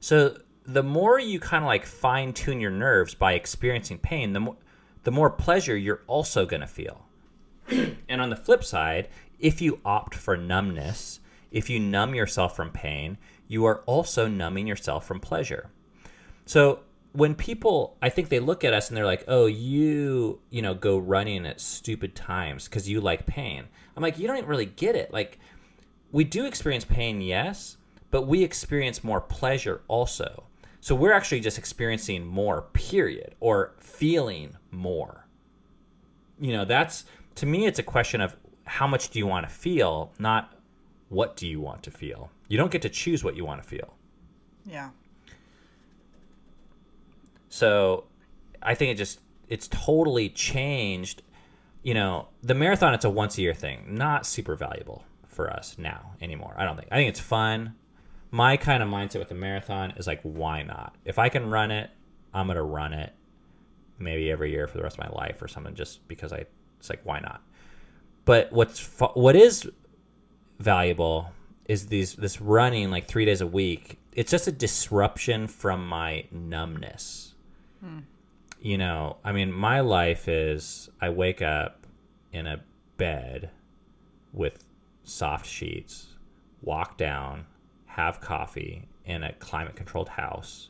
So the more you kind of like fine tune your nerves by experiencing pain, the more the more pleasure you're also going to feel. and on the flip side, if you opt for numbness, if you numb yourself from pain, you are also numbing yourself from pleasure. So when people, I think they look at us and they're like, "Oh, you, you know, go running at stupid times because you like pain." I'm like, "You don't really get it. Like, we do experience pain, yes, but we experience more pleasure also. So we're actually just experiencing more, period, or feeling more. you know, that's to me, it's a question of how much do you want to feel, not what do you want to feel. You don't get to choose what you want to feel. Yeah. So I think it just it's totally changed. You know, the marathon it's a once a year thing, not super valuable for us now anymore. I don't think. I think it's fun. My kind of mindset with the marathon is like, why not? If I can run it, I'm gonna run it. Maybe every year for the rest of my life or something, just because I. It's like, why not? But what's what is valuable is these this running like three days a week. It's just a disruption from my numbness. Hmm. You know, I mean, my life is I wake up in a bed with soft sheets, walk down, have coffee in a climate controlled house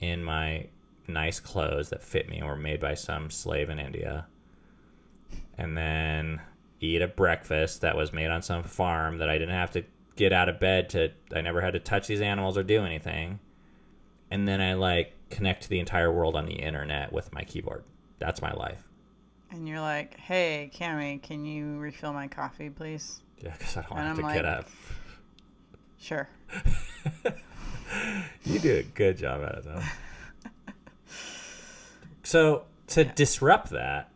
in my nice clothes that fit me and were made by some slave in India, and then eat a breakfast that was made on some farm that I didn't have to get out of bed to, I never had to touch these animals or do anything. And then I like connect to the entire world on the internet with my keyboard. That's my life. And you're like, hey, Cami, can you refill my coffee, please? Yeah, because I don't And have to I'm get like- up. Sure. You do a good job at it, though. so to disrupt that,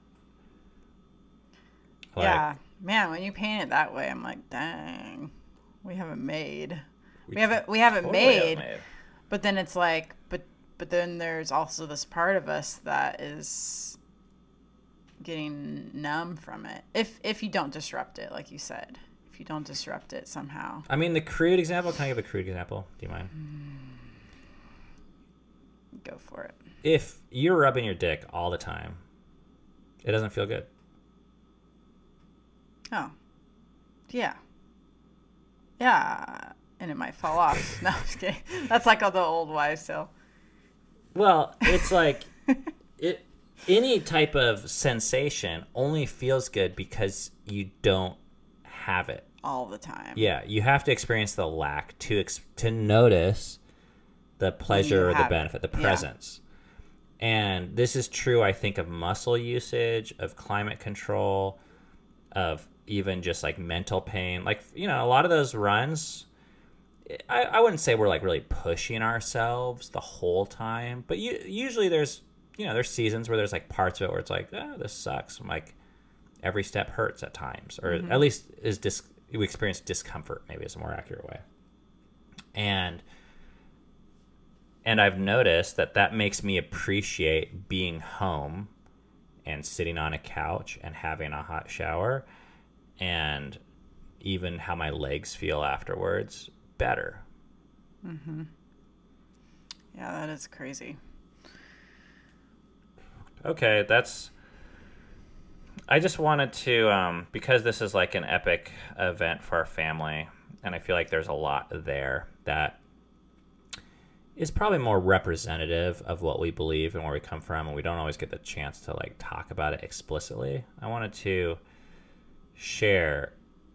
like, yeah. Man, when you paint it that way, I'm like, dang. We haven't made. We, haven't we haven't totally made. have made. But then it's like, but but then there's also this part of us that is getting numb from it. If if you don't disrupt it, like you said, if you don't disrupt it somehow. I mean, the crude example. Can I give a crude example? Do you mind? Mm. Go for it. If you're rubbing your dick all the time, it doesn't feel good. Oh. Yeah. Yeah. And it might fall off. No, I'm just kidding. That's like all the old wives' tale. Well, it's like it. Any type of sensation only feels good because you don't have it. All the time. Yeah, you have to experience the lack to ex- to notice the pleasure or the have it. benefit, the Yeah. presence. And this is true, I think, of muscle usage, of climate control, of even just like mental pain. Like you know, a lot of those runs. I, I wouldn't say we're like really pushing ourselves the whole time, but you, usually there's you know there's seasons where there's like parts of it where it's like oh this sucks. I'm like every step hurts at times, or mm-hmm. at least is dis- we experience discomfort. Maybe is a more accurate way. And and I've noticed that that makes me appreciate being home and sitting on a couch and having a hot shower, and even how my legs feel afterwards better. Yeah, that is crazy. Okay, that's. I just wanted to, um, because this is like an epic event for our family, and I feel like there's a lot there that is probably more representative of what we believe and where we come from, and we don't always get the chance to like talk about it explicitly. I wanted to share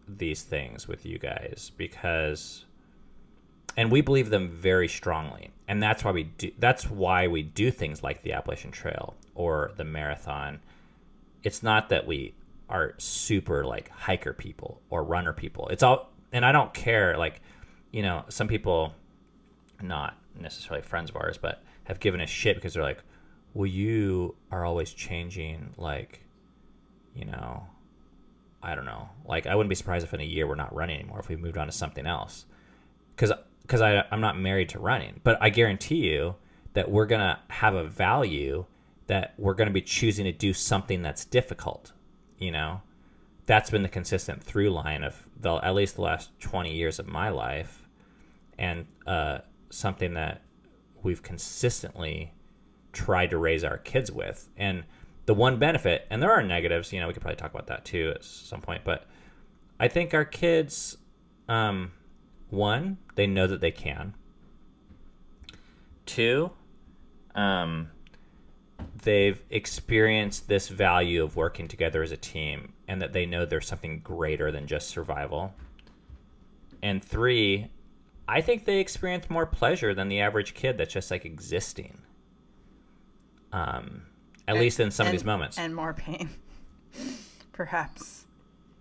these things with you guys because and we believe them very strongly. And that's why we do that's why we do things like the appalachian trail or the marathon. It's not that we are super like hiker people or runner people. It's all and i don't care like you know some people not necessarily friends of ours but have given us shit because they're like well you are always changing like you know i don't know like i wouldn't be surprised if in a year we're not running anymore if we moved on to something else because because I'm not married to running, but I guarantee you that we're gonna have a value that we're gonna be choosing to do something that's difficult. You know, that's been the consistent through line of the at least the last twenty years of my life, and uh, something that we've consistently tried to raise our kids with. And the one benefit, and there are negatives, you know, we could probably talk about that too at some point, but I think our kids. Um, one, they know that they can. Two, um, they've experienced this value of working together as a team and that they know there's something greater than just survival. And three, I think they experience more pleasure than the average kid that's just like existing. Um, at least in some of these moments. And more pain. Perhaps.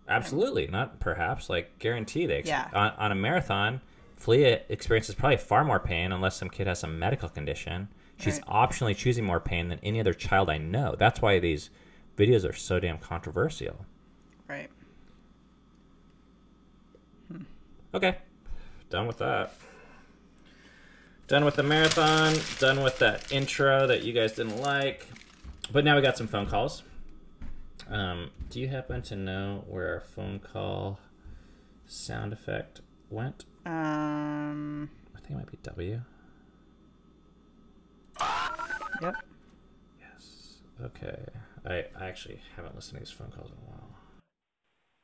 Absolutely, not perhaps. Like guarantee they ex- Yeah. on, on a marathon, Flea experiences probably far more pain unless some kid has some medical condition. She's Right. optionally choosing more pain than any other child I know. That's why these videos are so damn controversial. Right. Okay, done with that. Done with the marathon. Done with that intro that you guys didn't like. But now we got some phone calls. Um, do you happen to know where our phone call sound effect went? Um. I think it might be W. Yep. Yes. Okay. I, I actually haven't listened to these phone calls in a while.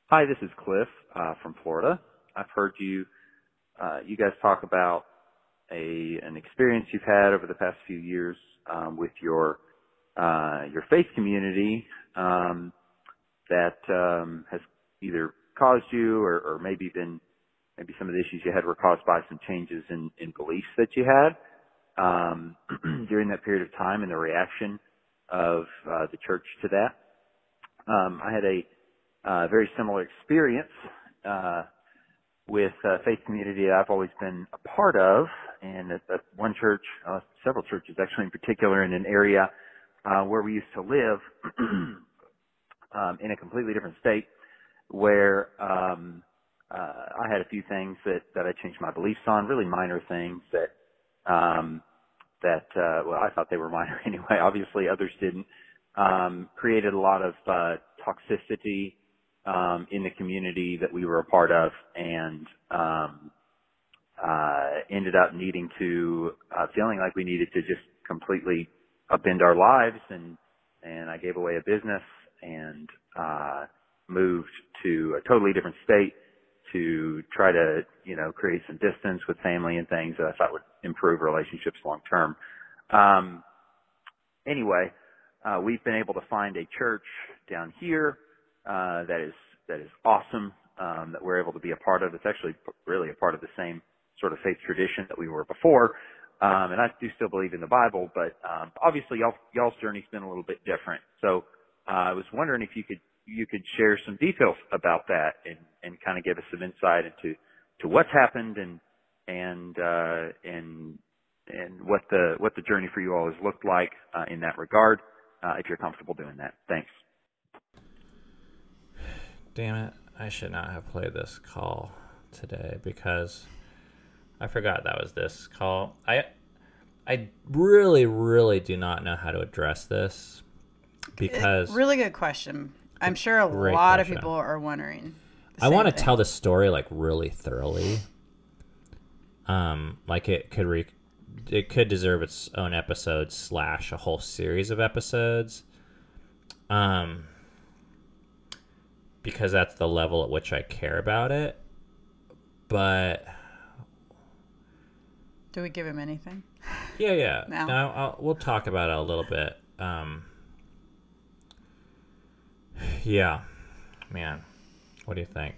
Hi, this is Cliff uh, from Florida. I've heard you uh, you guys talk about a an experience you've had over the past few years um, with your uh, your faith community um, that um, has either caused you or, or maybe been maybe some of the issues you had were caused by some changes in, in beliefs that you had um, during that period of time and the reaction of uh, the church to that. Um, I had a uh, very similar experience uh, with uh, faith community that I've always been a part of, and at, at one church, uh, several churches actually in particular, in an area uh, where we used to live um, in a completely different state, where um, uh, I had a few things that that I changed my beliefs on, really minor things that um, that uh, well I thought they were minor anyway. Obviously, others didn't. Um, created a lot of uh, toxicity um, in the community that we were a part of, and um, uh, ended up needing to uh, feeling like we needed to just completely upend our lives, and and I gave away a business and uh, moved to a totally different state to try to you know create some distance with family and things that I thought would improve relationships long term. Um, anyway, uh, we've been able to find a church down here uh, that is that is awesome um, that we're able to be a part of. It's actually really a part of the same sort of faith tradition that we were before. Um, and I do still believe in the Bible, but um, obviously y'all, y'all's journey's been a little bit different. So uh, I was wondering if you could you could share some details about that and, and kind of give us some insight into to what's happened and and uh, and and what the what the journey for you all has looked like uh, in that regard. Uh, if you're comfortable doing that, thanks. Damn it. I should not have played this call today because I forgot that was this call. I I really really do not know how to address this because Really good question. I'm sure a lot question. of people are wondering. I want to tell the story like really thoroughly. Um, like it could re- it could deserve its own episode slash a whole series of episodes. Um, because that's the level at which I care about it. But Do we give him anything? yeah, yeah. No. No, I'll, we'll talk about it a little bit. Um, yeah, man, what do you think?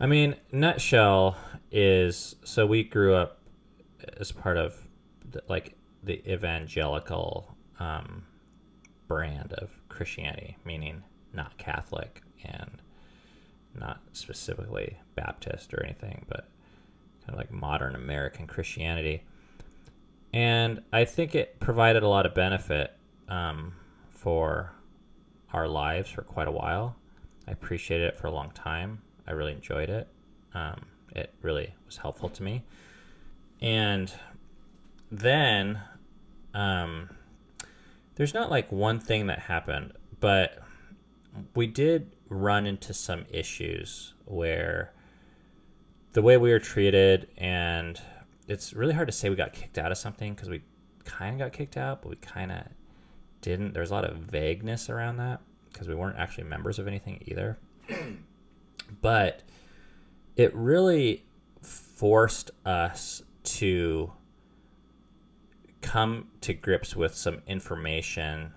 I mean, nutshell is so we grew up as part of the, like the evangelical um, brand of Christianity, meaning not Catholic and not specifically Baptist or anything, but kind of like modern American Christianity. And I think it provided a lot of benefit um, for our lives for quite a while. I appreciated it for a long time. I really enjoyed it. Um, it really was helpful to me. And then um, there's not like one thing that happened, but we did run into some issues where the way we were treated and it's really hard to say we got kicked out of something because we kind of got kicked out but we kind of didn't there's a lot of vagueness around that because we weren't actually members of anything either. But it really forced us to come to grips with some information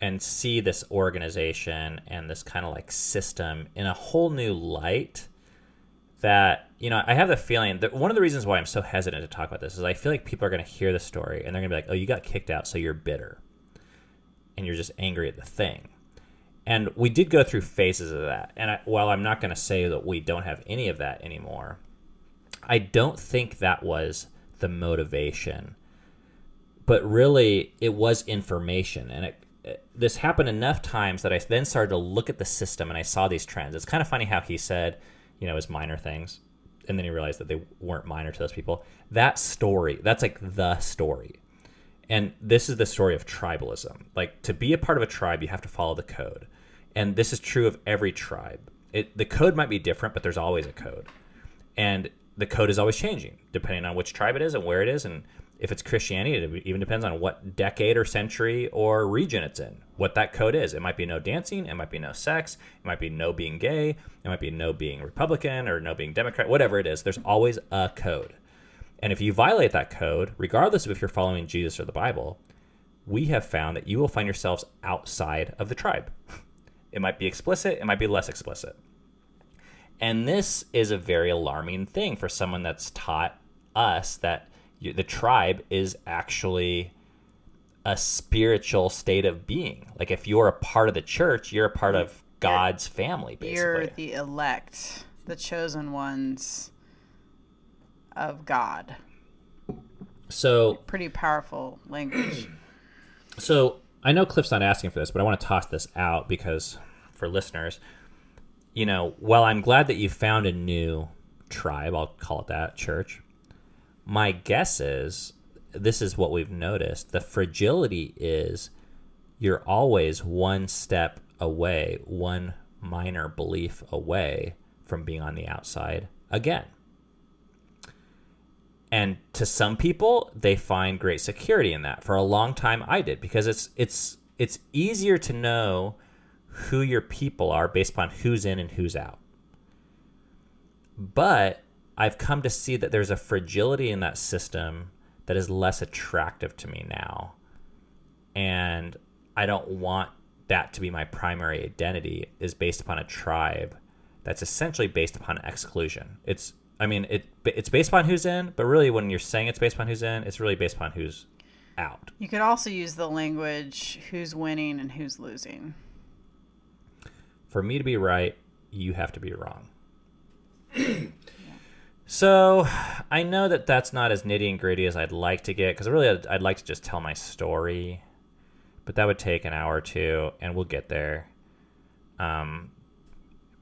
and see this organization and this kind of like system in a whole new light that you know i have the feeling that one of the reasons why i'm so hesitant to talk about this is i feel like people are going to hear the story and they're going to be like oh you got kicked out so you're bitter and you're just angry at the thing and we did go through phases of that. And I, while I'm not going to say that we don't have any of that anymore, I don't think that was the motivation. But really, it was information, and it, it, this happened enough times that I then started to look at the system and I saw these trends. It's kind of funny how he said, you know, as minor things, and then he realized that they weren't minor to those people. That story, that's like the story. And this is the story of tribalism. Like to be a part of a tribe, you have to follow the code. And this is true of every tribe. It, the code might be different, but there's always a code. And the code is always changing depending on which tribe it is and where it is. And if it's Christianity, it even depends on what decade or century or region it's in, what that code is. It might be no dancing, it might be no sex, it might be no being gay, it might be no being Republican or no being Democrat, whatever it is. There's always a code. And if you violate that code, regardless of if you're following Jesus or the Bible, we have found that you will find yourselves outside of the tribe. It might be explicit, it might be less explicit. And this is a very alarming thing for someone that's taught us that the tribe is actually a spiritual state of being. Like if you're a part of the church, you're a part of God's family, basically. You're the elect, the chosen ones of God. So Pretty powerful language. So I know Cliff's not asking for this, but I want to toss this out because for listeners, you know, while I'm glad that you found a new tribe, I'll call it that, church, my guess is this is what we've noticed. The fragility is you're always one step away, one minor belief away from being on the outside again. And to some people, they find great security in that. For a long time I did because it's it's it's easier to know who your people are based upon who's in and who's out. But I've come to see that there's a fragility in that system that is less attractive to me now. And I don't want that to be my primary identity is based upon a tribe that's essentially based upon exclusion. It's I mean it it's based upon who's in, but really when you're saying it's based upon who's in, it's really based upon who's out. You could also use the language who's winning and who's losing. For me to be right, you have to be wrong. So I know that that's not as nitty and gritty as I'd like to get because really I'd, I'd like to just tell my story, but that would take an hour or two, and we'll get there. Um,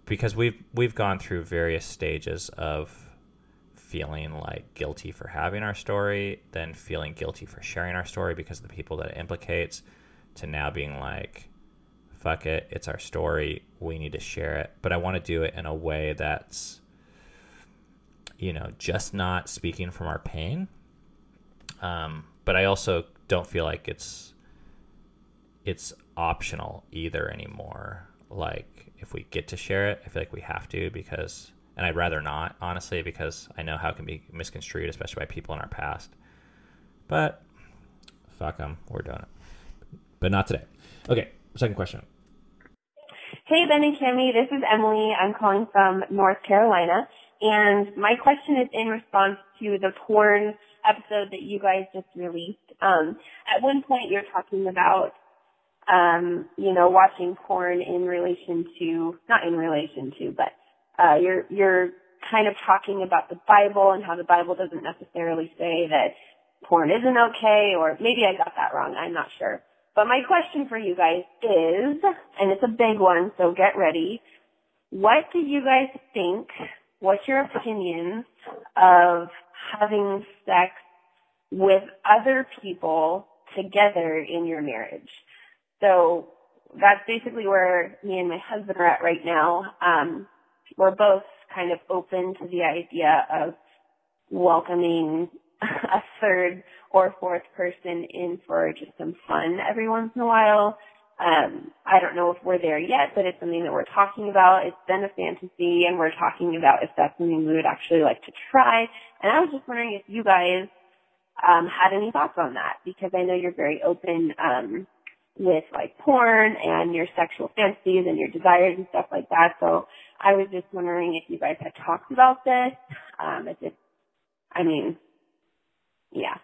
because we've we've gone through various stages of feeling like guilty for having our story, then feeling guilty for sharing our story because of the people that it implicates, to now being like, fuck it, it's our story, we need to share it. But I want to do it in a way that's you know, just not speaking from our pain. Um, but I also don't feel like it's it's optional either anymore. Like if we get to share it, I feel like we have to because, and I'd rather not, honestly, because I know how it can be misconstrued, especially by people in our past. But fuck them, we're doing it. But not today. Okay, second question. Hey, Ben and Kimmy, this is Emily. I'm calling from North Carolina. And my question is in response to the porn episode that you guys just released. Um, at one point you're talking about, um, you know, watching porn in relation to, not in relation to, but, uh, you're, you're kind of talking about the Bible and how the Bible doesn't necessarily say that porn isn't okay, or maybe I got that wrong, I'm not sure. But my question for you guys is, and it's a big one, so get ready. What do you guys think what's your opinion of having sex with other people together in your marriage? So that's basically where me and my husband are at right now. Um, we're both kind of open to the idea of welcoming a third or fourth person in for just some fun every once in a while. Um, I don't know if we're there yet, but it's something that we're talking about. It's been a fantasy, and we're talking about if that's something we would actually like to try. And I was just wondering if you guys um, had any thoughts on that, because I know you're very open um, with like porn and your sexual fantasies and your desires and stuff like that. So I was just wondering if you guys had talked about this. Um, if it's, I mean, yeah,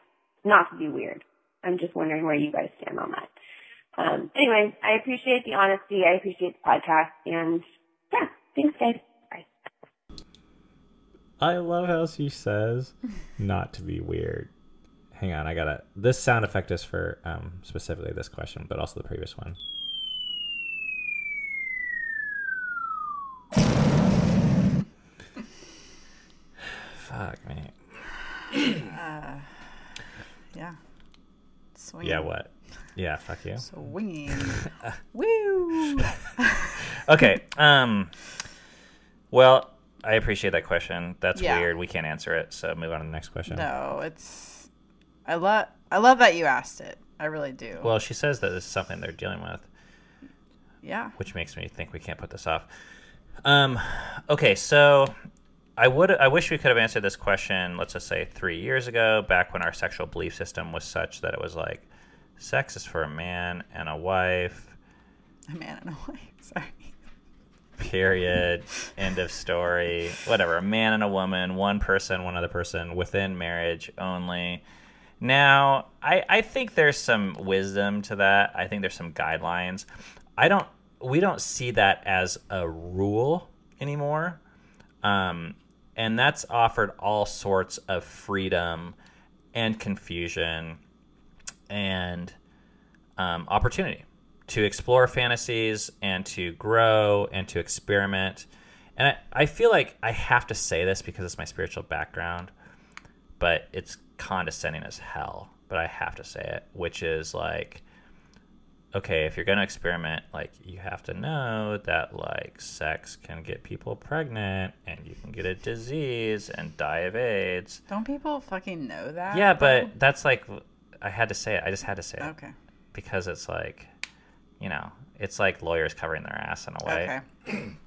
not to be weird. I'm just wondering where you guys stand on that. Um, anyways, I appreciate the honesty. I appreciate the podcast. And yeah, thanks, guys. Bye. I love how she says not to be weird. Hang on, I gotta. This sound effect is for um, specifically this question, but also the previous one. Fuck me. Yeah. Swinging. Yeah, what? Yeah, fuck you. Swinging. Woo! Okay. Um. Well, I appreciate that question. That's Yeah. weird. We can't answer it. So Move on to the next question. No, it's. I love. I love that you asked it. I really do. well, she says that this is something they're dealing with, yeah. which makes me think we can't put this off. Um. Okay. So. I would. I wish we could have answered this question. Let's just say three years ago, back when our sexual belief system was such that it was like, sex is for a man and a wife. A man and a wife. Sorry. period. End of story. Whatever. A man and a woman one person one other person within marriage only. Now i i think there's some wisdom to that. I think there's some guidelines. I don't we don't see that as a rule anymore. Um and that's offered all sorts of freedom and confusion and um, opportunity to explore fantasies and to grow and to experiment. And I, I feel like I have to say this because it's my spiritual background, but it's condescending as hell. But I have to say it, which is like, okay, if you're going to experiment, like, you have to know that, like, sex can get people pregnant and you can get a disease and die of AIDS. Don't people fucking know that? Yeah, though? but that's like, I had to say it. I just had to say it Okay. because it's like, you know, it's like lawyers covering their ass in a way. Okay.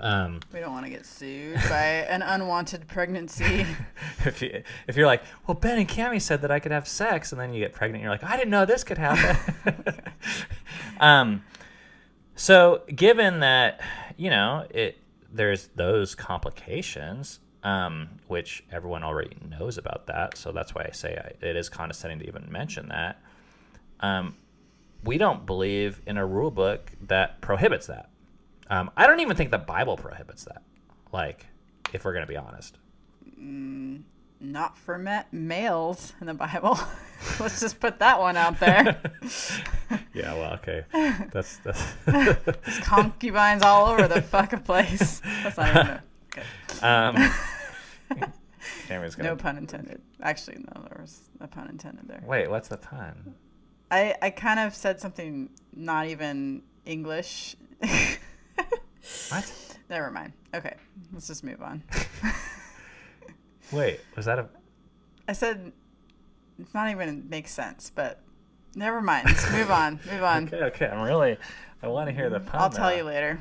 Um, We don't want to get sued by an unwanted pregnancy. if you if you're like, well, Ben and Cami said that I could have sex, and then you get pregnant, you're like, I didn't know this could happen. um, so given that you know it, there's those complications, um, which everyone already knows about that. So that's why I say I, it is condescending to even mention that. Um, we don't believe in a rule book that prohibits that. Um, I don't even think the Bible prohibits that. Like, if we're gonna be honest. Not for ma- males in the Bible. Let's just put that one out there. yeah, well, okay. That's that's Concubines all over the fucking place. That's not even a, okay. Um, gonna No pun intended. Actually, no, there was a pun intended there. wait. What's the pun? I, I kind of said something not even English. What? Never mind. Okay, let's just move on. Wait, was that a? I said it's not even makes sense, but never mind. Let's move on. Move on. Okay, okay. I'm really. I want to hear the pun. I'll tell now. you later.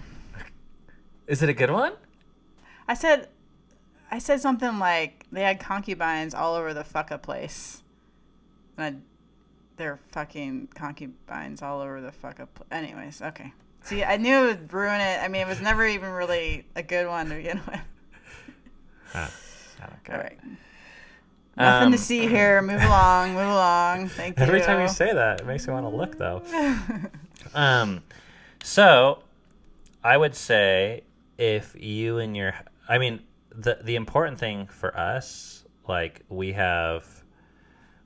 Is it a good one? I said I said something like they had concubines all over the fucka place. And they're fucking concubines all over the fucka pl- Anyways, okay. See, I knew it would ruin it. I mean, it was never even really a good one to begin with. Don't All right. Nothing Um, to see here. Move along. Move along. Thank you. every time you say that, it makes me want to look though. Um, so I would say if you and your, I mean, the the important thing for us, like we have,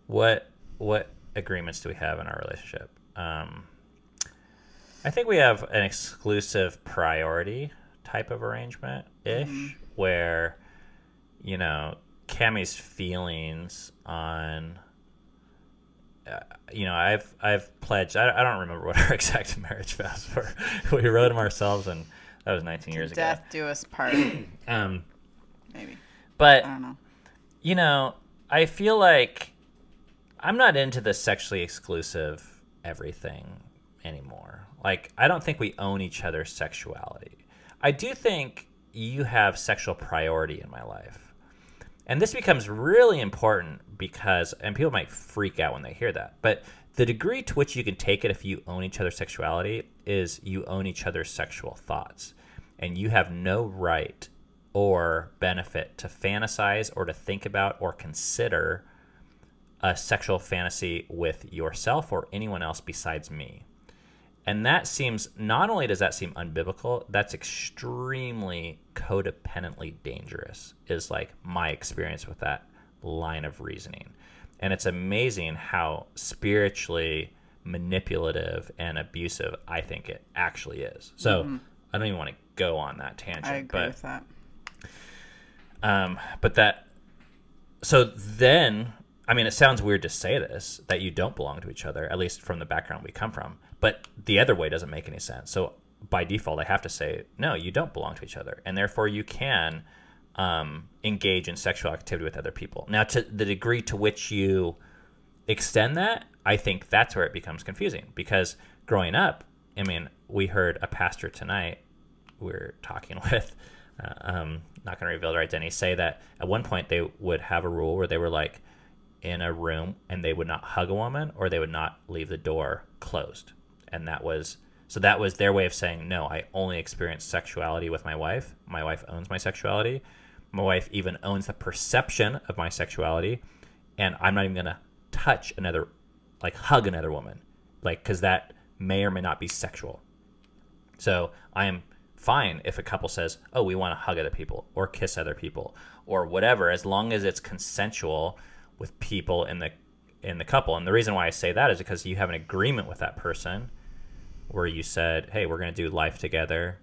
what what agreements do we have in our relationship? Um, I think we have an exclusive priority type of arrangement ish, where you know Cami's feelings on uh, you know, I've I've pledged. I, I don't remember what our exact marriage vows were. we wrote them ourselves, and that was 19 years ago. Death do us part. Um, Maybe. but I don't know. you know, I feel like I'm not into the sexually exclusive everything anymore. Like, I don't think we own each other's sexuality. I do think you have sexual priority in my life. And this becomes really important because, and people might freak out when they hear that, but the degree to which you can take it if you own each other's sexuality is you own each other's sexual thoughts. And you have no right or benefit to fantasize or to think about or consider a sexual fantasy with yourself or anyone else besides me. And that seems not only does that seem unbiblical, that's extremely codependently dangerous, is like my experience with that line of reasoning. And it's amazing how spiritually manipulative and abusive I think it actually is. So I don't even want to go on that tangent. Mm-hmm. I agree but with that. um, but that, so then, I mean, it sounds weird to say this that you don't belong to each other, at least from the background we come from. But the other way doesn't make any sense. So by default, I have to say, no, you don't belong to each other, and therefore you can um, engage in sexual activity with other people. Now, to the degree to which you extend that, I think that's where it becomes confusing because growing up, I mean, we heard a pastor tonight we're talking with, uh, um, not going to reveal their identity, say that at one point they would have a rule where they were like in a room and they would not hug a woman or they would not leave the door closed. And that was, so that was their way of saying, no, I only experience sexuality with my wife. My wife owns my sexuality. My wife even owns the perception of my sexuality. And I'm not even going to touch another, like hug another woman, like, because that may or may not be sexual. So I am fine if a couple says, "Oh, we want to hug other people or kiss other people or whatever," as long as it's consensual with people in the in the couple. And the reason why I say that is because you have an agreement with that person where you said, "Hey, we're going to do life together."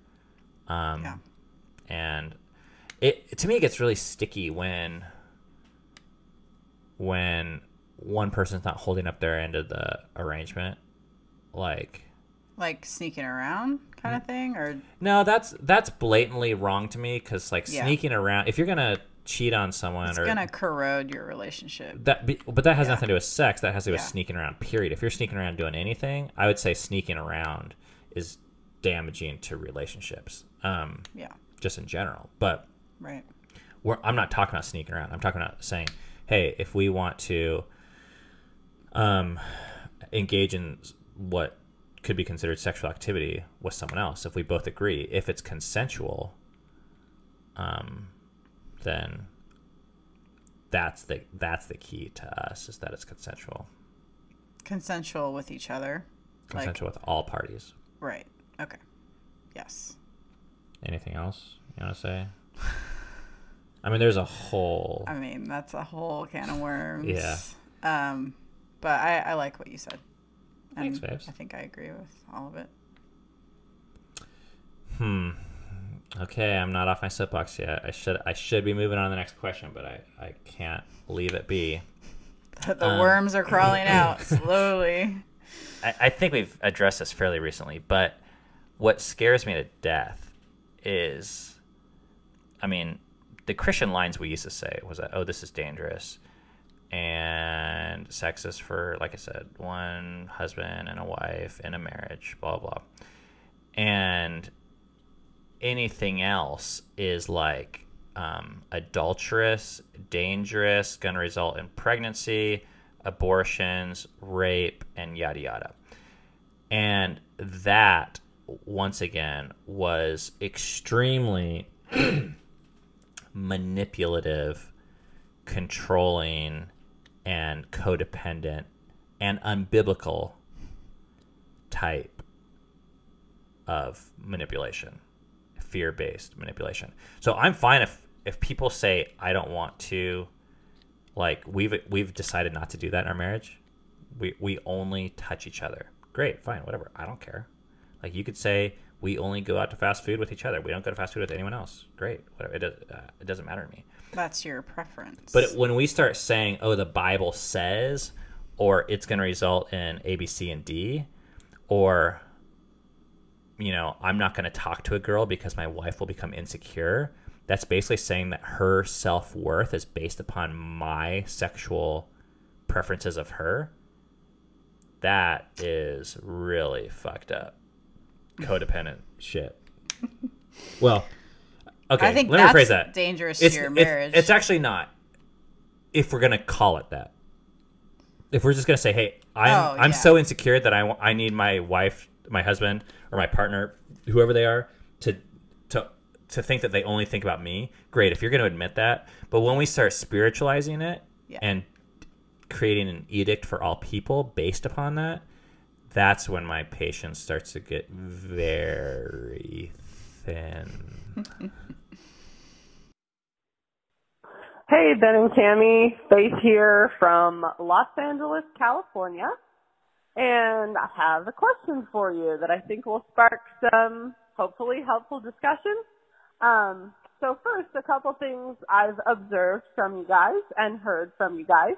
Um, Yeah. And it to me it gets really sticky when when one person's not holding up their end of the arrangement, like. Like sneaking around kind of thing, or No, that's that's blatantly wrong to me because like Yeah. sneaking around. If you're gonna cheat on someone or it's or gonna corrode your relationship. that, be- but that has Yeah. nothing to do with sex. That has to do with Yeah. sneaking around. Period. If you're sneaking around doing anything, I would say sneaking around is damaging to relationships, um, Yeah, just in general. But right. we're, I'm not talking about sneaking around. I'm talking about saying, hey, if we want to um, engage in what could be considered sexual activity with someone else, if we both agree, if it's consensual, um, then that's the that's the key to us is that it's consensual, Consensual with each other. Like, consensual with all parties. right. Okay. Yes. Anything else you want to say? I mean, there's a whole. I mean, that's a whole can of worms. Yeah. Um, but I, I like what you said. And Thanks, babes. I think I agree with all of it. Hmm. Okay, I'm not off my soapbox yet. I should I should be moving on to the next question, but I, I can't leave it be. The Um, worms are crawling out slowly. I, I think we've addressed this fairly recently, but what scares me to death is, I mean, the Christian lines we used to say was that, oh, this is dangerous, and sexist for, like I said, one husband and a wife in a marriage, blah blah, and anything else is like um, adulterous, dangerous, going to result in pregnancy, abortions, rape, and yada yada. And that, once again, was extremely manipulative, controlling, and codependent and unbiblical type of manipulation fear-based manipulation. So I'm fine if if people say I don't want to like we've we've decided not to do that in our marriage. We we only touch each other. Great, fine, whatever. I don't care. Like you could say we only go out to fast food with each other. We don't go to fast food with anyone else. Great, whatever. It does, uh, it doesn't matter to me. That's your preference. But when we start saying, "Oh, the Bible says," or it's going to result in A, B, C, and D, or you know, I'm not going to talk to a girl because my wife will become insecure. That's basically saying that her self worth is based upon my sexual preferences of her. That is really fucked up. Codependent shit. Well, okay. I think let me rephrase that. dangerous It's, to your it's- marriage. it's actually not. If we're gonna call it that, if we're just gonna say, "Hey, I'm Oh, I'm yeah. so insecure that I, I need my wife, my husband, or my partner, whoever they are, to to to think that they only think about me." Great, if you're gonna admit that. But when we start spiritualizing it Yeah. and creating an edict for all people based upon that, that's when my patience starts to get very thin. Hey, Ben and Cami, Faith here from Los Angeles, California. And I have a question for you that I think will spark some hopefully helpful discussion. Um, so first, a couple things I've observed from you guys and heard from you guys.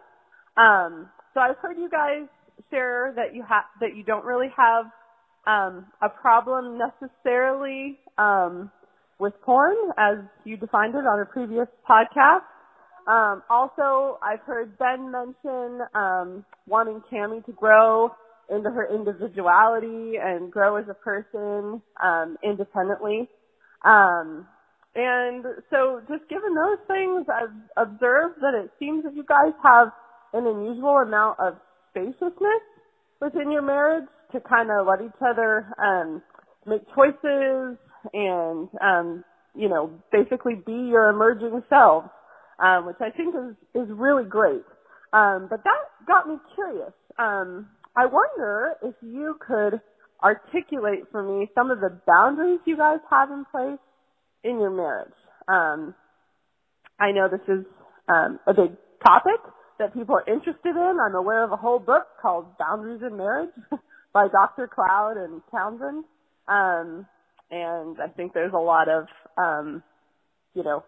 Um, so I've heard you guys share that you have that you don't really have um, a problem necessarily um, with porn, as you defined it on a previous podcast. Um, also, I've heard Ben mention um, wanting Cami to grow into her individuality and grow as a person um, independently. Um, and so, just given those things, I've observed that it seems that you guys have an unusual amount of spaciousness within your marriage to kind of let each other um, make choices and, um, you know, basically be your emerging selves, um, which I think is, is really great. Um, but that got me curious. Um, I wonder if you could articulate for me some of the boundaries you guys have in place in your marriage. Um, I know this is um, a big topic that people are interested in. I'm aware of a whole book called Boundaries in Marriage by Dr. Cloud and Townsend. Um, and I think there's a lot of, um, you know,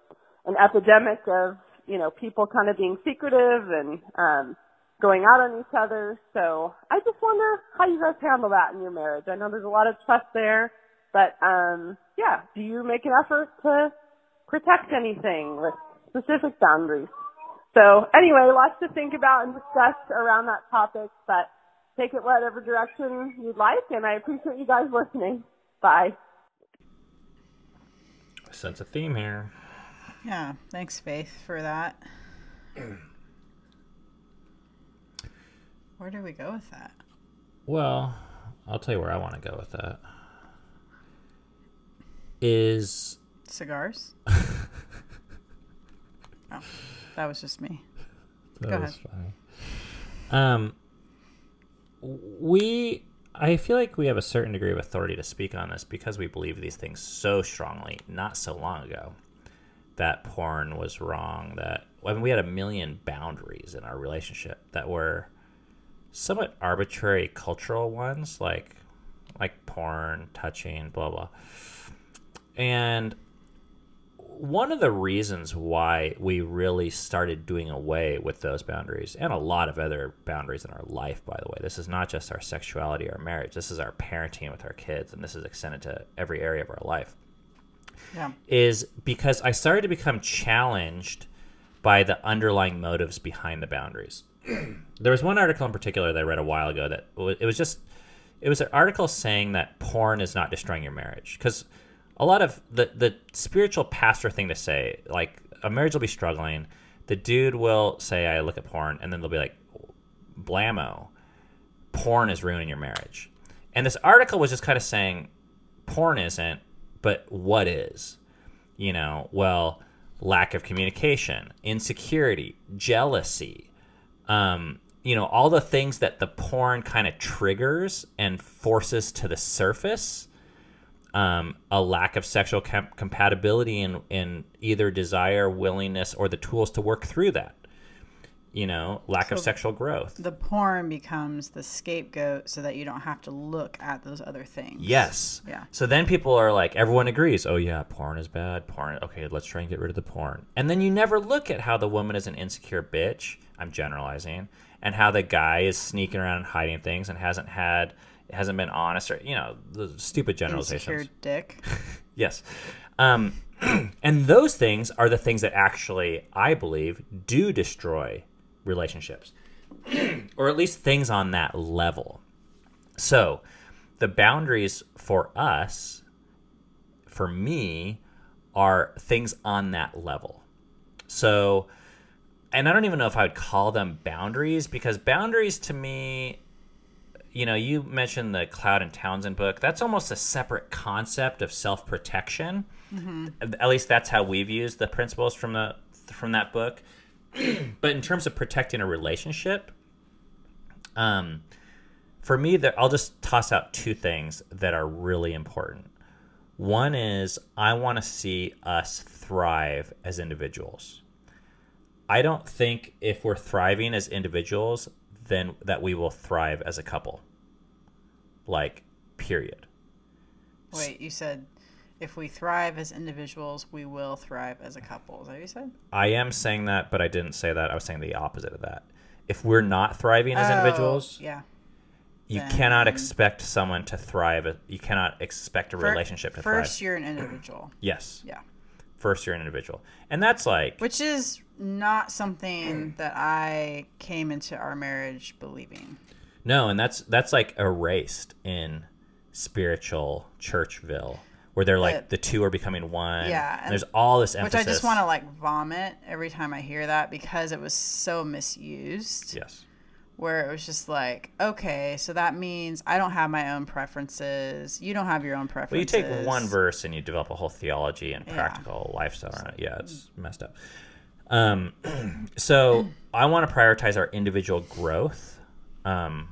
an epidemic of, you know, people kind of being secretive and, um, going out on each other. So I just wonder how you guys handle that in your marriage. I know there's a lot of trust there, but, um, yeah, do you make an effort to protect anything with specific boundaries? So anyway, lots to think about and discuss around that topic, but take it whatever direction you'd like, and I appreciate you guys listening. Bye. I sense a theme here. Yeah, thanks, Faith, for that. Where do we go with that? Well, I'll tell you where I want to go with that. Is Cigars? oh, that was just me. That Go was funny. Um, we, I feel like we have a certain degree of authority to speak on this because we believe these things so strongly. Not so long ago, that porn was wrong. That I mean, we had a million boundaries in our relationship that were somewhat arbitrary cultural ones, like like porn, touching, blah blah. And one of the reasons why we really started doing away with those boundaries and a lot of other boundaries in our life by the way this is not just our sexuality or marriage this is our parenting with our kids and this is extended to every area of our life Yeah. is because i started to become challenged by the underlying motives behind the boundaries there was one article in particular that i read a while ago that it was just it was an article saying that porn is not destroying your marriage. Because a lot of the the spiritual pastor thing to say like a marriage will be struggling the dude will say i look at porn and then they'll be like blammo porn is ruining your marriage. And this article was just kind of saying porn isn't but what is? You know well lack of communication insecurity jealousy um, you know all the things that the porn kind of triggers and forces to the surface um, a lack of sexual com- compatibility in, in either desire willingness or the tools to work through that you know lack of sexual growth The porn becomes the scapegoat so that you don't have to look at those other things. Yes. Yeah. So then people are like, everyone agrees. Oh yeah, porn is bad. Porn. Okay, let's try and get rid of the porn. And then you never look at how the woman is an insecure bitch. I'm generalizing, and how the guy is sneaking around and hiding things and hasn't had, hasn't been honest or you know the stupid generalizations. Insecure dick. Yes. Um, and those things are the things that actually, I believe, do destroy relationships, or at least things on that level. So, the boundaries for us, for me, are things on that level. So, and I don't even know if I would call them boundaries because boundaries to me you know, you mentioned the Cloud and Townsend book. That's almost a separate concept of self protection. Mm-hmm. At least that's how we've used the principles from the from that book. But in terms of protecting a relationship, um, for me, that I'll just toss out two things that are really important. One is I want to see us thrive as individuals. I don't think if we're thriving as individuals, then that we will thrive as a couple. Like, period. Wait, you said if we thrive as individuals, we will thrive as a couple. Is that what you said? I am saying that, but I didn't say that. I was saying the opposite of that. If we're not thriving as Oh, individuals, Yeah. you then- cannot expect someone to thrive. You cannot expect a relationship to First, thrive. you're an individual. Yes. Yeah. First, you're an individual. And that's like, Which is not something that I came into our marriage believing. no, and that's that's like erased in spiritual Churchville, where they're like But- the two are becoming one. Yeah, and and- there's all this emphasis, Which. I just want to like vomit every time I hear that because it was so misused. Yes. Where it was just like, okay, so that means I don't have my own preferences. You don't have your own preferences. Well, you take one verse and you develop a whole theology and Yeah. practical lifestyle on it. Yeah, it's messed up. Um, so I want to prioritize our individual growth, um,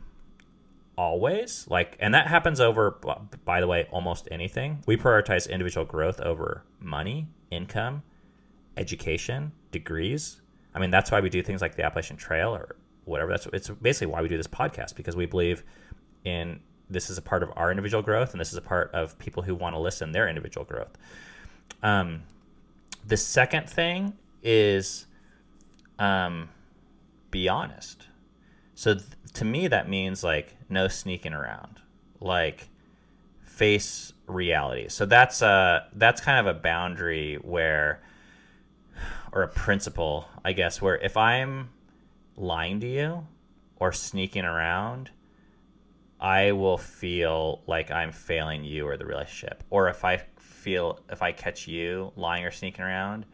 always. Like, and that happens over, by the way, almost anything. We prioritize individual growth over money, income, education, degrees. I mean, that's why we do things like the Appalachian Trail or whatever. That's it's basically why we do this podcast because we believe in this is a part of our individual growth and this is a part of people who want to listen their individual growth. Um, the second thing is um, be honest. So th- to me, that means like no sneaking around, like face reality. So that's a that's kind of a boundary where, or a principle, I guess, where if I'm lying to you or sneaking around, I will feel like I'm failing you or the relationship. Or if I feel if I catch you lying or sneaking around,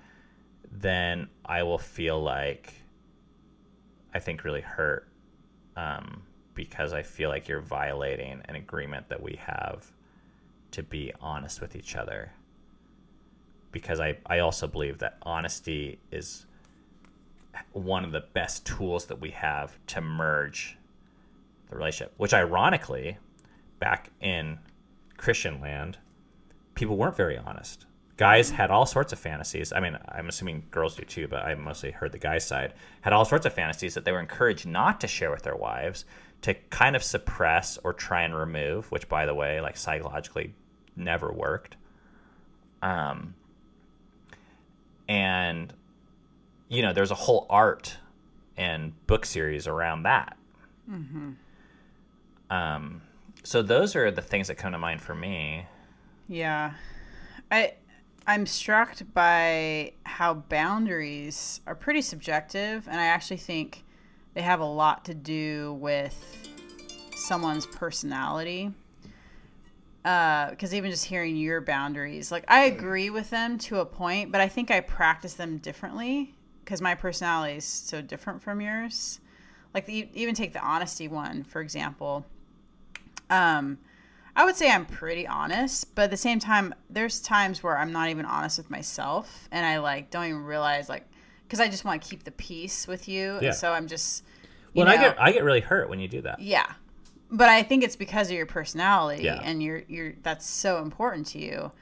then I will feel like I think really hurt um, because I feel like you're violating an agreement that we have to be honest with each other. Because I, I also believe that honesty is one of the best tools that we have to merge the relationship. Which, ironically, back in Christian land, people weren't very honest. Guys had all sorts of fantasies. I mean, I'm assuming girls do too, but I mostly heard the guys' side. Had all sorts of fantasies that they were encouraged not to share with their wives, to kind of suppress or try and remove, which, by the way, like psychologically never worked. Um, and you know, there's a whole art and book series around that. Um, so those are the things that come to mind for me. Yeah. I I'm struck by how boundaries are pretty subjective and I actually think they have a lot to do with someone's personality. Because even just hearing your boundaries, like I agree with them to a point, but I think I practice them differently because my personality is so different from yours. Like the, even take the honesty one for example. Um, I would say I'm pretty honest, but at the same time, there's times where I'm not even honest with myself, and I like don't even realize like because I just want to keep the peace with you, Yeah. and so I'm just Well, and I get I get really hurt when you do that. yeah, but I think it's because of your personality, Yeah. and you're you're that's so important to you.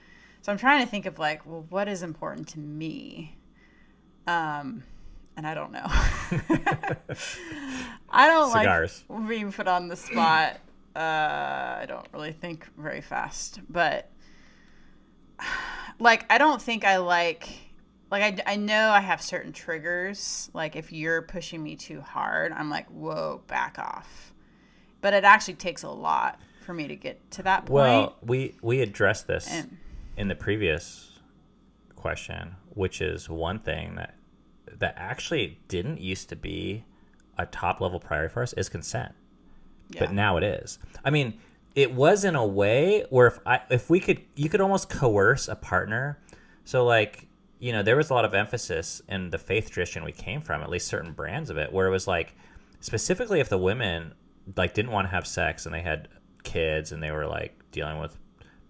So I'm trying to think of like, well, what is important to me? Um, and I don't know. I don't Cigars. like being put on the spot. Uh, I don't really think very fast, but like I don't think I like like I, I know I have certain triggers. Like if you're pushing me too hard, I'm like, whoa, back off. But it actually takes a lot for me to get to that point. Well, we we addressed this And- in the previous question, which is one thing that that actually didn't used to be a top level priority for us is consent. But now it is. I mean, it was in a way where if I if we could you could almost coerce a partner. So like, you know, there was a lot of emphasis in the faith tradition we came from, at least certain brands of it, where it was like specifically if the women like didn't want to have sex and they had kids and they were like dealing with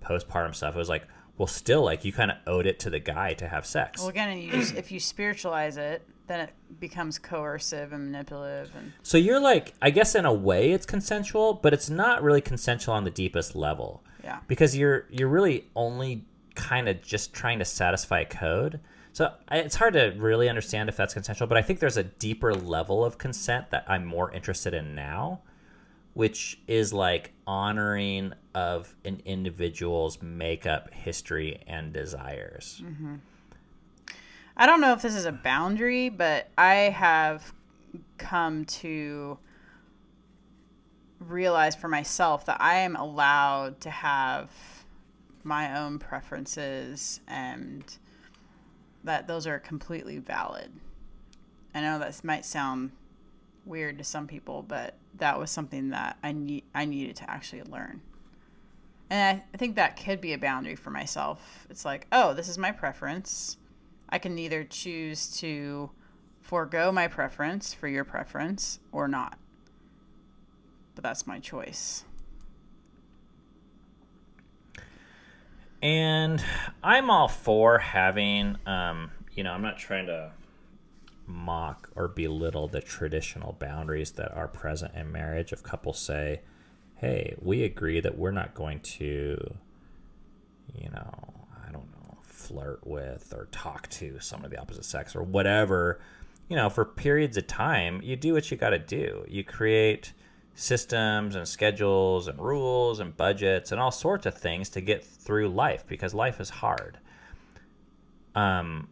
postpartum stuff, it was like, well still like you kind of owed it to the guy to have sex. well, again, you if you spiritualize it, then it becomes coercive and manipulative and So you're like, I guess in a way it's consensual, but it's not really consensual on the deepest level. yeah. because you're you're really only kind of just trying to satisfy code. So it's hard to really understand if that's consensual, but I think there's a deeper level of consent that I'm more interested in now, which is like honoring of an individual's makeup, history, and desires. Mm-hmm. I don't know if this is a boundary, but I have come to realize for myself that I am allowed to have my own preferences and that those are completely valid. I know that might sound weird to some people, but that was something that I need I needed to actually learn. And I, I think that could be a boundary for myself. It's like, oh, this is my preference. I can either choose to forego my preference for your preference or not. But that's my choice. And I'm all for having, um, you know, I'm not trying to. mock or belittle the traditional boundaries that are present in marriage if couples say hey we agree that we're not going to you know know flirt with or talk to someone of the opposite sex or whatever you know for periods of time you do what you got to do. You create systems and schedules and rules and budgets and all sorts of things to get through life because life is hard. Um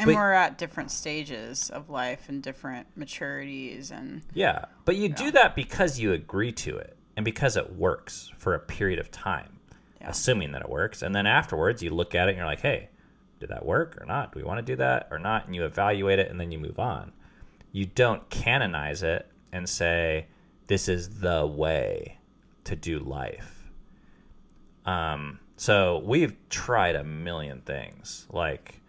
And But- we're at different stages of life and different maturities and Yeah, but you do that because you agree to it and because it works for a period of time, Yeah. assuming that it works. And then afterwards, you look at it and you're like, hey, did that work or not? Do we want to do that or not? And you evaluate it and then you move on. You don't canonize it and say, this is the way to do life. Um, so we've tried a million things, like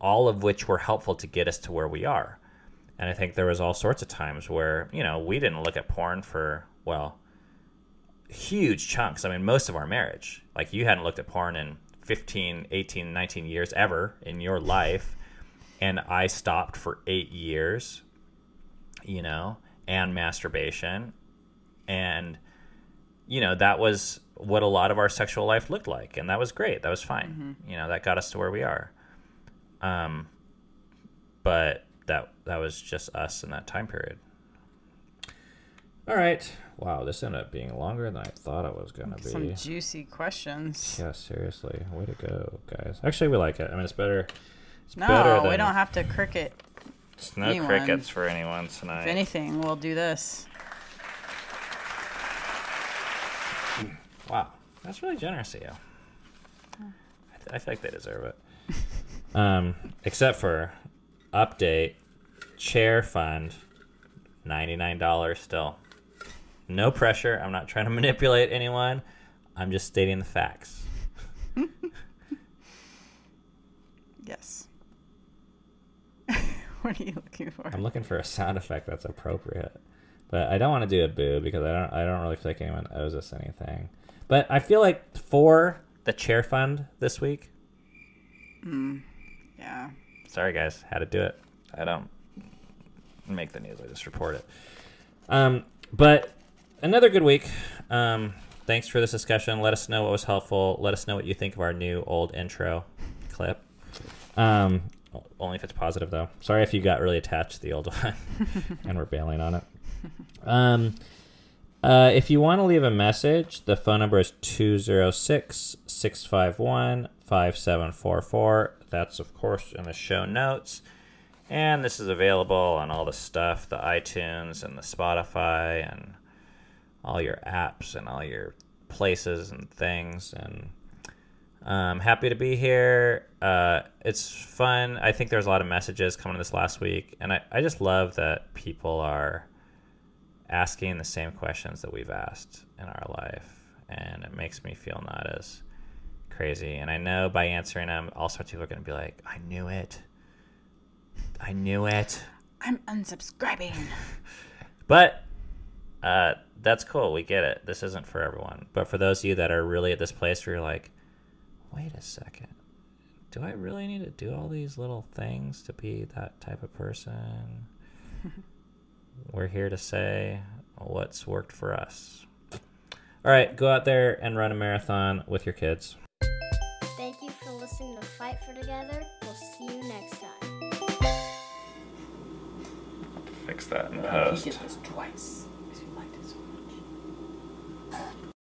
all of which were helpful to get us to where we are. And I think there was all sorts of times where, you know, we didn't look at porn for, well, huge chunks. I mean, most of our marriage. Like you hadn't looked at porn in 15, 18, 19 years ever in your life. And I stopped for eight years, you know, and masturbation. And, you know, that was what a lot of our sexual life looked like. And that was great. That was fine. You know, that got us to where we are. Um, but that that was just us in that time period. All right. Wow, this ended up being longer than I thought it was gonna be. some juicy questions. Yeah, seriously. Way to go, guys. Actually, we like it. I mean, it's better. It's No, better than we don't have to cricket. It's no Anyone. crickets for anyone tonight. If anything, we'll do this. Wow, that's really generous of you. I, th- I feel like they deserve it. um, except for update, chair fund, ninety nine dollars still. No pressure. I'm not trying to manipulate anyone. I'm just stating the facts. Yes. what are you looking for? I'm looking for a sound effect that's appropriate, but I don't want to do a boo because I don't. I don't really feel like anyone owes us anything. But I feel like for the chair fund this week, Mm, Yeah. sorry guys, had to do it. I don't make the news. I just report it. Um, but another good week. Um, thanks for this discussion. Let us know what was helpful. Let us know what you think of our new old intro clip. Um, only if it's positive though. Sorry if you got really attached to the old one and we're bailing on it. Um, uh, if you want to leave a message, the phone number is 206 651 5744. That's, of course, in the show notes. And this is available on all the stuff the iTunes and the Spotify and all your apps and all your places and things. And I'm happy to be here. Uh, it's fun. I think there's a lot of messages coming this last week. And I, I just love that people are asking the same questions that we've asked in our life. And it makes me feel not as crazy. And I know by answering them, all sorts of people are going to be like, I knew it. I knew it. I'm unsubscribing. But uh, that's cool. We get it. This isn't for everyone. But for those of you that are really at this place where you're like, wait a second, do I really need to do all these little things to be that type of person? We're here to say what's worked for us. All right, go out there and run a marathon with your kids. Thank you for listening to Fight for Together. We'll see you next time. Fix that in He post. did this twice.